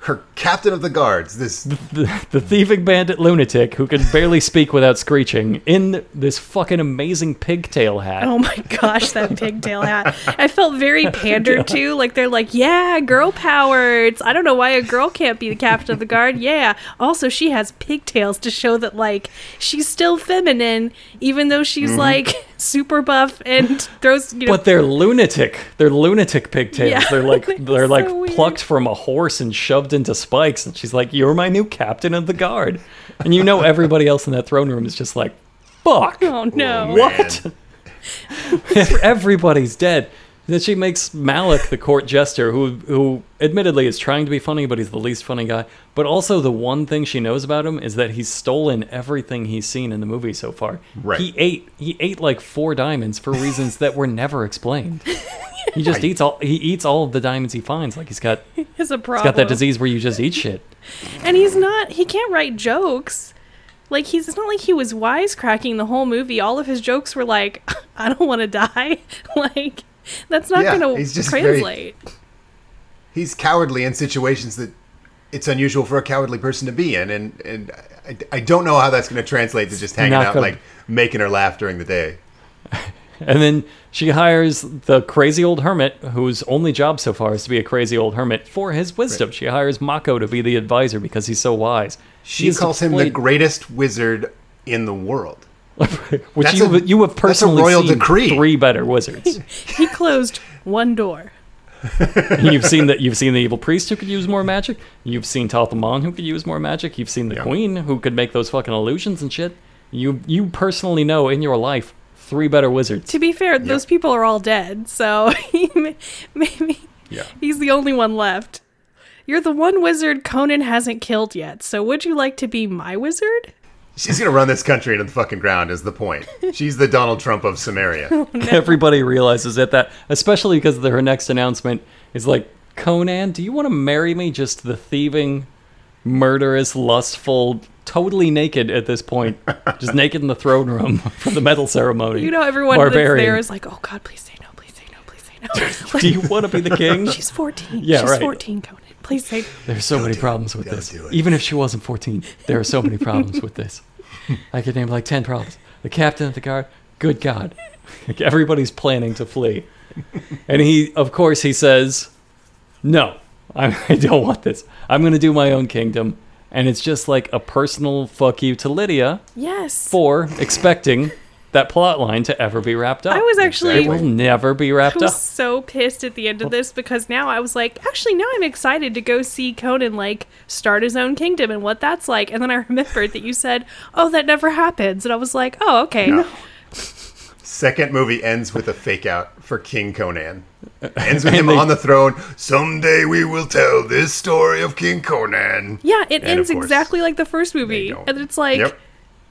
her captain of the guards. This the, the thieving bandit lunatic who can barely speak without screeching in this fucking amazing pigtail hat. Oh my gosh, that pigtail hat. I felt very pandered to. Like they're like, yeah, girl power. It's I don't know why a girl can't be the captain of the guard. Yeah. Also, she has pigtails to show that like she's still feminine, even though she's Mm-hmm. like super buff and throws you know. But they're lunatic. They're lunatic pigtails. Yeah, they're like they're they're like weird. plucked from a horse and shoved into spikes. And she's like, "You're my new captain of the guard." And you know everybody else in that throne room is just like, "Fuck." oh no. Oh, what? Everybody's dead. Then she makes Malak the court jester, who who admittedly is trying to be funny, but he's the least funny guy. But also the one thing she knows about him is that he's stolen everything he's seen in the movie so far. Right. He ate he ate like four diamonds for reasons that were never explained. He just eats all he eats all of the diamonds he finds. Like he's got he's It's a problem. got that disease where you just eat shit. And he's not. He can't write jokes. Like he's. It's not like he was wisecracking the whole movie. All of his jokes were like, "I don't want to die." like that's not Yeah, gonna he's just very- translate. he's cowardly in situations that it's unusual for a cowardly person to be in, and and I, I don't know how that's going to translate to just hanging Not out gonna- like making her laugh during the day. And then she hires the crazy old hermit, whose only job so far is to be a crazy old hermit, for his wisdom. She hires Mako to be the advisor because he's so wise. She is calls him the greatest wizard in the world. which That's you a- you have that's personally royal seen decree. three better wizards. He closed one door. you've seen that you've seen the evil priest who could use more magic. You've seen Thoth-Amon who could use more magic. You've seen the Yeah. queen who could make those fucking illusions and shit. You you personally know in your life three better wizards. To be fair, those people are all dead, so may- maybe Yeah. he's the only one left. You're the one wizard Conan hasn't killed yet. So would you like to be my wizard? She's going to run this country into the fucking ground. Is the point? She's the Donald Trump of Samaria. Everybody realizes it that, especially because of her next announcement is like, Conan, do you want to marry me? Just the thieving, murderous, lustful, totally naked at this point, just naked in the throne room for the medal ceremony. You know, everyone that's Barbarian. there is like, "Oh God, please say no, please say no, please say no." Do you want to be the king? She's 14. Yeah, She's right. 14, Conan. Please say. There's so many do it. problems with Don't this. do it. Even if she wasn't 14, there are so many problems with this. I could name like 10 problems. The captain of the guard, good God. Like, Everybody's planning to flee. And he, of course, he says, No, I, I don't want this. I'm going to do my own kingdom. and it's just like a personal fuck you to Lydia Yes. for expecting that plot line to ever be wrapped up. I was actually It will never be wrapped I up. was so pissed at the end of this because now I was like, actually, now I'm excited to go see Conan like start his own kingdom and what that's like. And then I remembered that you said, "Oh, that never happens," and I was like, "Oh, okay." No. Second movie ends with a fake out for King Conan. Ends with him they- on the throne. Someday we will tell this story of King Conan. Yeah, it And ends course, exactly like the first movie, and it's like, Yep.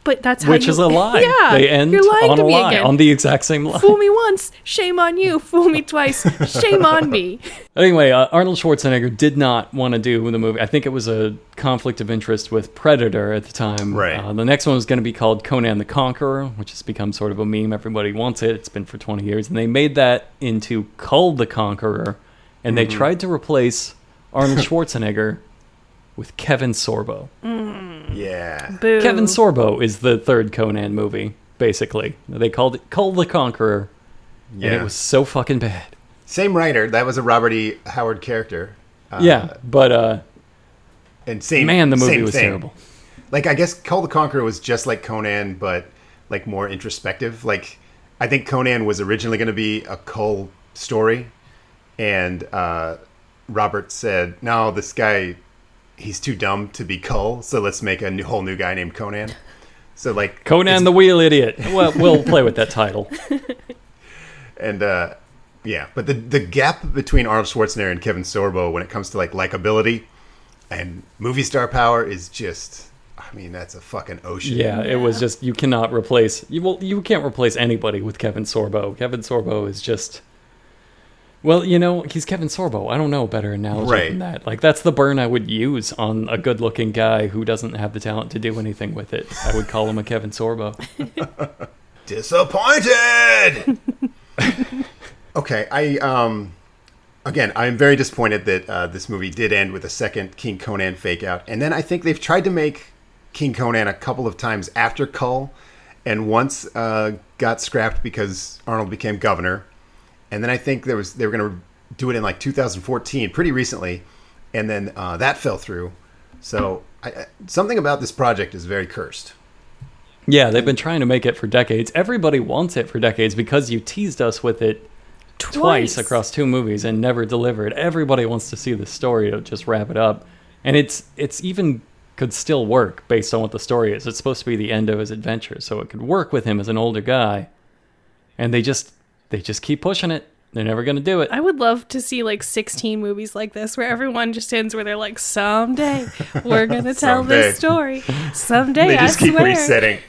But that's how Which you, is a lie. Yeah, they end you're lying on to a me lie, again. on the exact same lie. Fool me once, shame on you. Fool me twice, shame on me. Anyway, uh, Arnold Schwarzenegger did not want to do the movie. I think it was a conflict of interest with Predator at the time. Right. Uh, the next one was going to be called Conan the Conqueror, which has become sort of a meme. Everybody wants it. It's been for 20 years. And they made that into Kull the Conqueror, and they tried to replace Arnold Schwarzenegger with Kevin Sorbo. Yeah. Boo. Kevin Sorbo is the third Conan movie, basically. They called it Kull the Conqueror, and it was so fucking bad. Same writer. That was a Robert E. Howard character. Uh, yeah, but uh, And same man, the movie was thing. terrible. Like I guess Kull the Conqueror was just like Conan, but like more introspective. Like I think Conan was originally going to be a Kull story, and uh, Robert said, "No, this guy, he's too dumb to be Kull. So let's make a new, whole new guy named Conan." So like Conan the Wheel Idiot. Well, we'll play with that title. and uh, yeah, but the the gap between Arnold Schwarzenegger and Kevin Sorbo when it comes to like likability and movie star power is just, I mean, that's a fucking ocean. Yeah, it was just you cannot replace you. Well, you can't replace anybody with Kevin Sorbo. Kevin Sorbo is just. Well, you know, he's Kevin Sorbo. I don't know a better analogy Right. than that. Like that's the burn I would use on a good-looking guy who doesn't have the talent to do anything with it. I would call him a Kevin Sorbo. Disappointed! Okay, I um, again, I'm very disappointed that uh, this movie did end with a second King Conan fake out, and then I think they've tried to make King Conan a couple of times after Kull, and once uh, got scrapped because Arnold became governor, and then I think there was they were going to do it in like 2014, pretty recently, and then uh, that fell through. So I, I- something about this project is very cursed. Yeah, they've been trying to make it for decades. Everybody wants it for decades because you teased us with it twice, across two movies and never delivered. Everybody wants to see the story to just wrap it up. And it's it's even could still work based on what the story is. It's supposed to be the end of his adventure, so it could work with him as an older guy. And they just they just keep pushing it. They're never going to do it. I would love to see like 16 movies like this where everyone just ends where they're like, someday we're going to tell this story. Someday, They just I keep swear. resetting,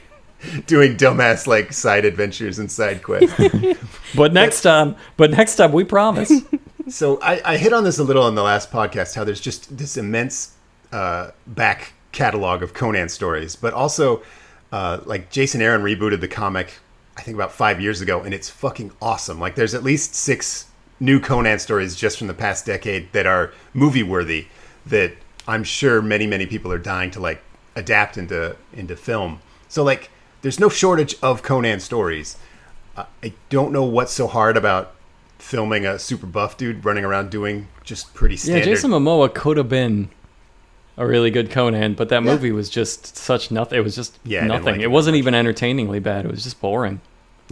doing dumbass like side adventures and side quests. But next time, but next time we promise. So I, I hit on this a little in the last podcast how there's just this immense uh, back catalog of Conan stories, but also uh, like Jason Aaron rebooted the comic I think about five years ago, and it's fucking awesome. Like there's at least six new Conan stories just from the past decade that are movie worthy that I'm sure many many people are dying to like adapt into into film. So like there's no shortage of Conan stories. Uh, I don't know what's so hard about filming a super buff dude running around doing just pretty Yeah. Jason Momoa could have been a really good Conan, but that movie was just such nothing. It was just Yeah, nothing. like it it wasn't even entertainingly bad. It was just boring.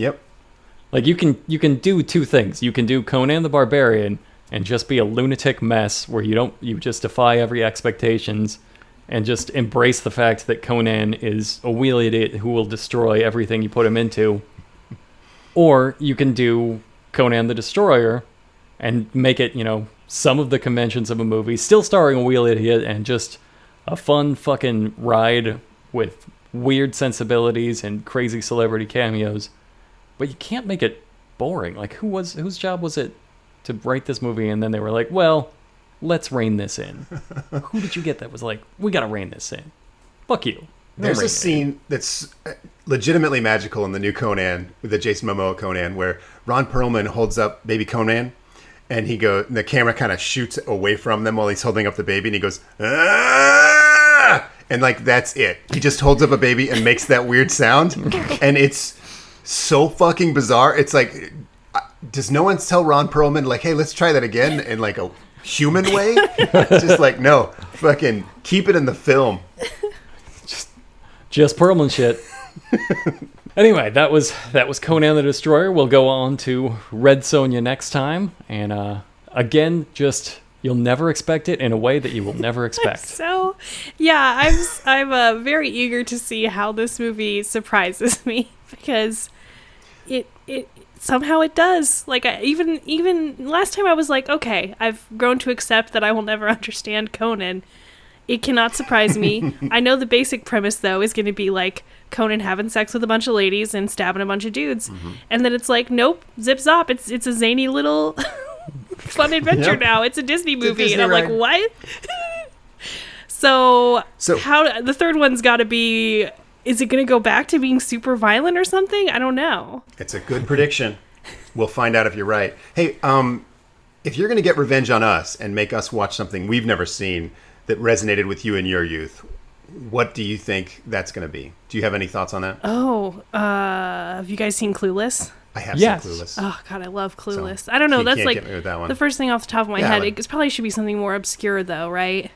Yep. Like you can you can do two things. You can do Conan the Barbarian and just be a lunatic mess where you don't you just defy every expectations and just embrace the fact that Conan is a wheel idiot who will destroy everything you put him into. Or you can do Conan the Destroyer and make it, you know, some of the conventions of a movie, still starring a wheel idiot and just a fun fucking ride with weird sensibilities and crazy celebrity cameos. But you can't make it boring. Like who was whose job was it to write this movie and then they were like, "Well, let's rein this in." who did you get that was like, "We got to rein this in." Fuck you. There's a scene that's uh, legitimately magical in the new Conan with the Jason Momoa Conan where Ron Perlman holds up baby Conan and he go and the camera kind of shoots away from them while he's holding up the baby and he goes ah! and like that's it. He just holds up a baby and makes that weird sound and it's so fucking bizarre. It's like does no one tell Ron Perlman like, "Hey, let's try that again" in like a human way? just like no, fucking keep it in the film. Just Perlman shit. anyway, that was that was Conan the Destroyer. We'll go on to Red Sonja next time, and uh, again, just you'll never expect it in a way that you will never expect. So, yeah, I'm I'm uh, very eager to see how this movie surprises me because it it somehow it does. Like I, even even last time I was like, okay, I've grown to accept that I will never understand Conan. It cannot surprise me. I know the basic premise though is going to be like Conan having sex with a bunch of ladies and stabbing a bunch of dudes, and then it's like, nope, zip zop. It's it's a zany little fun adventure Yep. now. It's a Disney movie, Disney and I'm like, what? so, So- how the third one's got to be? Is it going to go back to being super violent or something? I don't know. It's a good prediction. We'll find out if you're right. Hey, um, if you're going to get revenge on us and make us watch something we've never seen that resonated with you in your youth, what do you think that's going to be? Do you have any thoughts on that? Oh, uh, have you guys seen Clueless? I have Yes. seen Clueless. Oh God, I love Clueless. I don't know. That's like get me with that the first thing off the top of my Yeah, head. like- it probably should be something more obscure, though, right?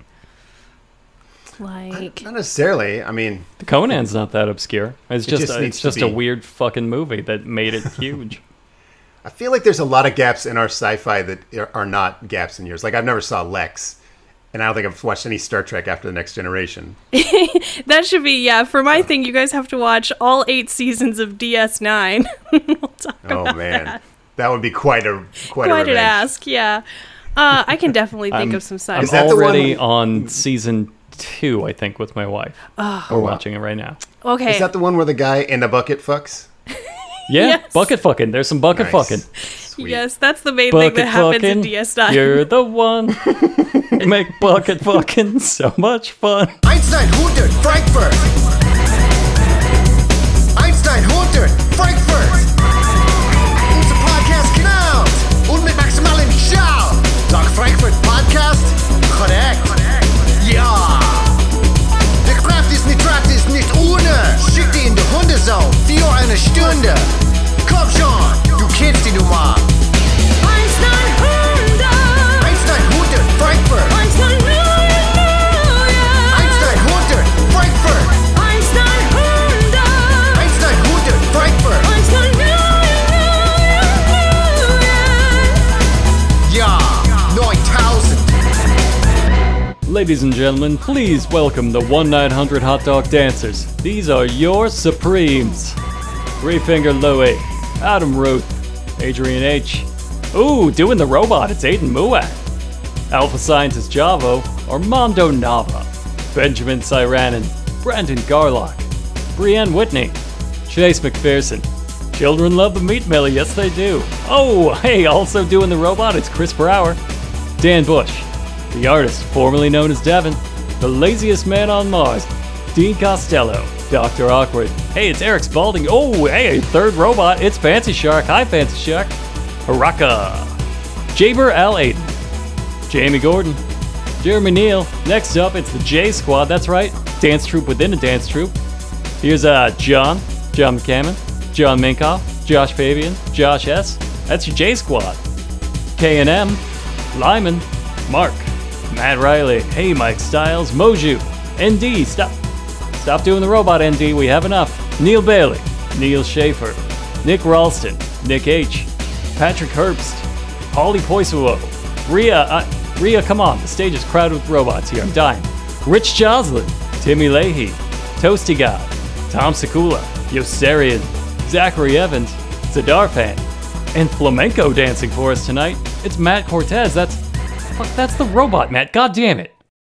Like, Not necessarily. I mean, Conan's not that obscure. It's just, just a, it's to just a weird fucking movie that made it huge. I feel like there's a lot of gaps in our sci-fi that are- are not gaps in yours. Like I've never saw Lexx, and I don't think I've watched any Star Trek after the Next Generation. that should be yeah. For my thing, you guys have to watch all eight seasons of DS9. we'll talk Oh about man, that. that would be quite a quite, a Quite an ask, yeah. Uh, I can definitely think of some I'm sci Is that the one already with- on season two, I think, with my wife. We're watching it right now. Okay. Is that the one where the guy in a bucket fucks? Yeah, Yes. bucket fucking. There's some bucket Nice. fucking. Sweet. Yes, that's the main Bucket thing that happens in fucking. DS9. You're the one. Make bucket fucking so much fun. Einstein 100 Frankfurt. Einstein 100 Frankfurt. Unser Podcast genau. Und mit maximalen Schau. Sag Frankfurt Podcast. Korrekt. Ja. Der Kraft ist nicht gratis, nicht ohne. Schick die in die Hundesau. Für eine Stunde. Komm schon, du kennst die Nummer. Ladies and gentlemen, please welcome the 1 900 Hot Dog Dancers. These are your Supremes Three Finger Louie, Adam Ruth, Adrian H. Ooh, doing the robot, it's Aiden Muat. Alpha Scientist Javo, Armando Nava, Benjamin Cyranen, Brandon Garlock, Brienne Whitney, Chase McPherson. Children love the meat millie, yes they do. Oh, hey, also doing the robot, it's Chris Brower, Dan Bush, the artist formerly known as Devin, the laziest man on Mars, Dean Costello, Dr. Awkward. Hey, it's Eric Spalding. Oh, hey, third robot, it's Fancy Shark. Hi, Fancy Shark. Haraka. Jaber Al Aiden. Jamie Gordon. Jeremy Neal. Next up, it's the J Squad. That's right, dance troupe within a dance troupe. Here's uh John, John McCammon, John Minkoff, Josh Fabian, Josh S. That's your J Squad. K and M, Lyman, Mark, Matt Riley, Hey Mike Styles, Moju, ND. Stop, stop doing the robot. ND. We have enough. Neil Bailey, Neil Schaefer, Nick Ralston, Nick H, Patrick Herbst, Holly Poisuo, Ria, Uh, Rhea, come on. The stage is crowded with robots here. I'm dying. Rich Joslin, Timmy Leahy, Toasty God, Tom Sekula, Yosarian, Zachary Evans, Zadarfan, and flamenco dancing for us tonight. It's Matt Cortez. That's fuck. That's the robot, Matt. God damn it.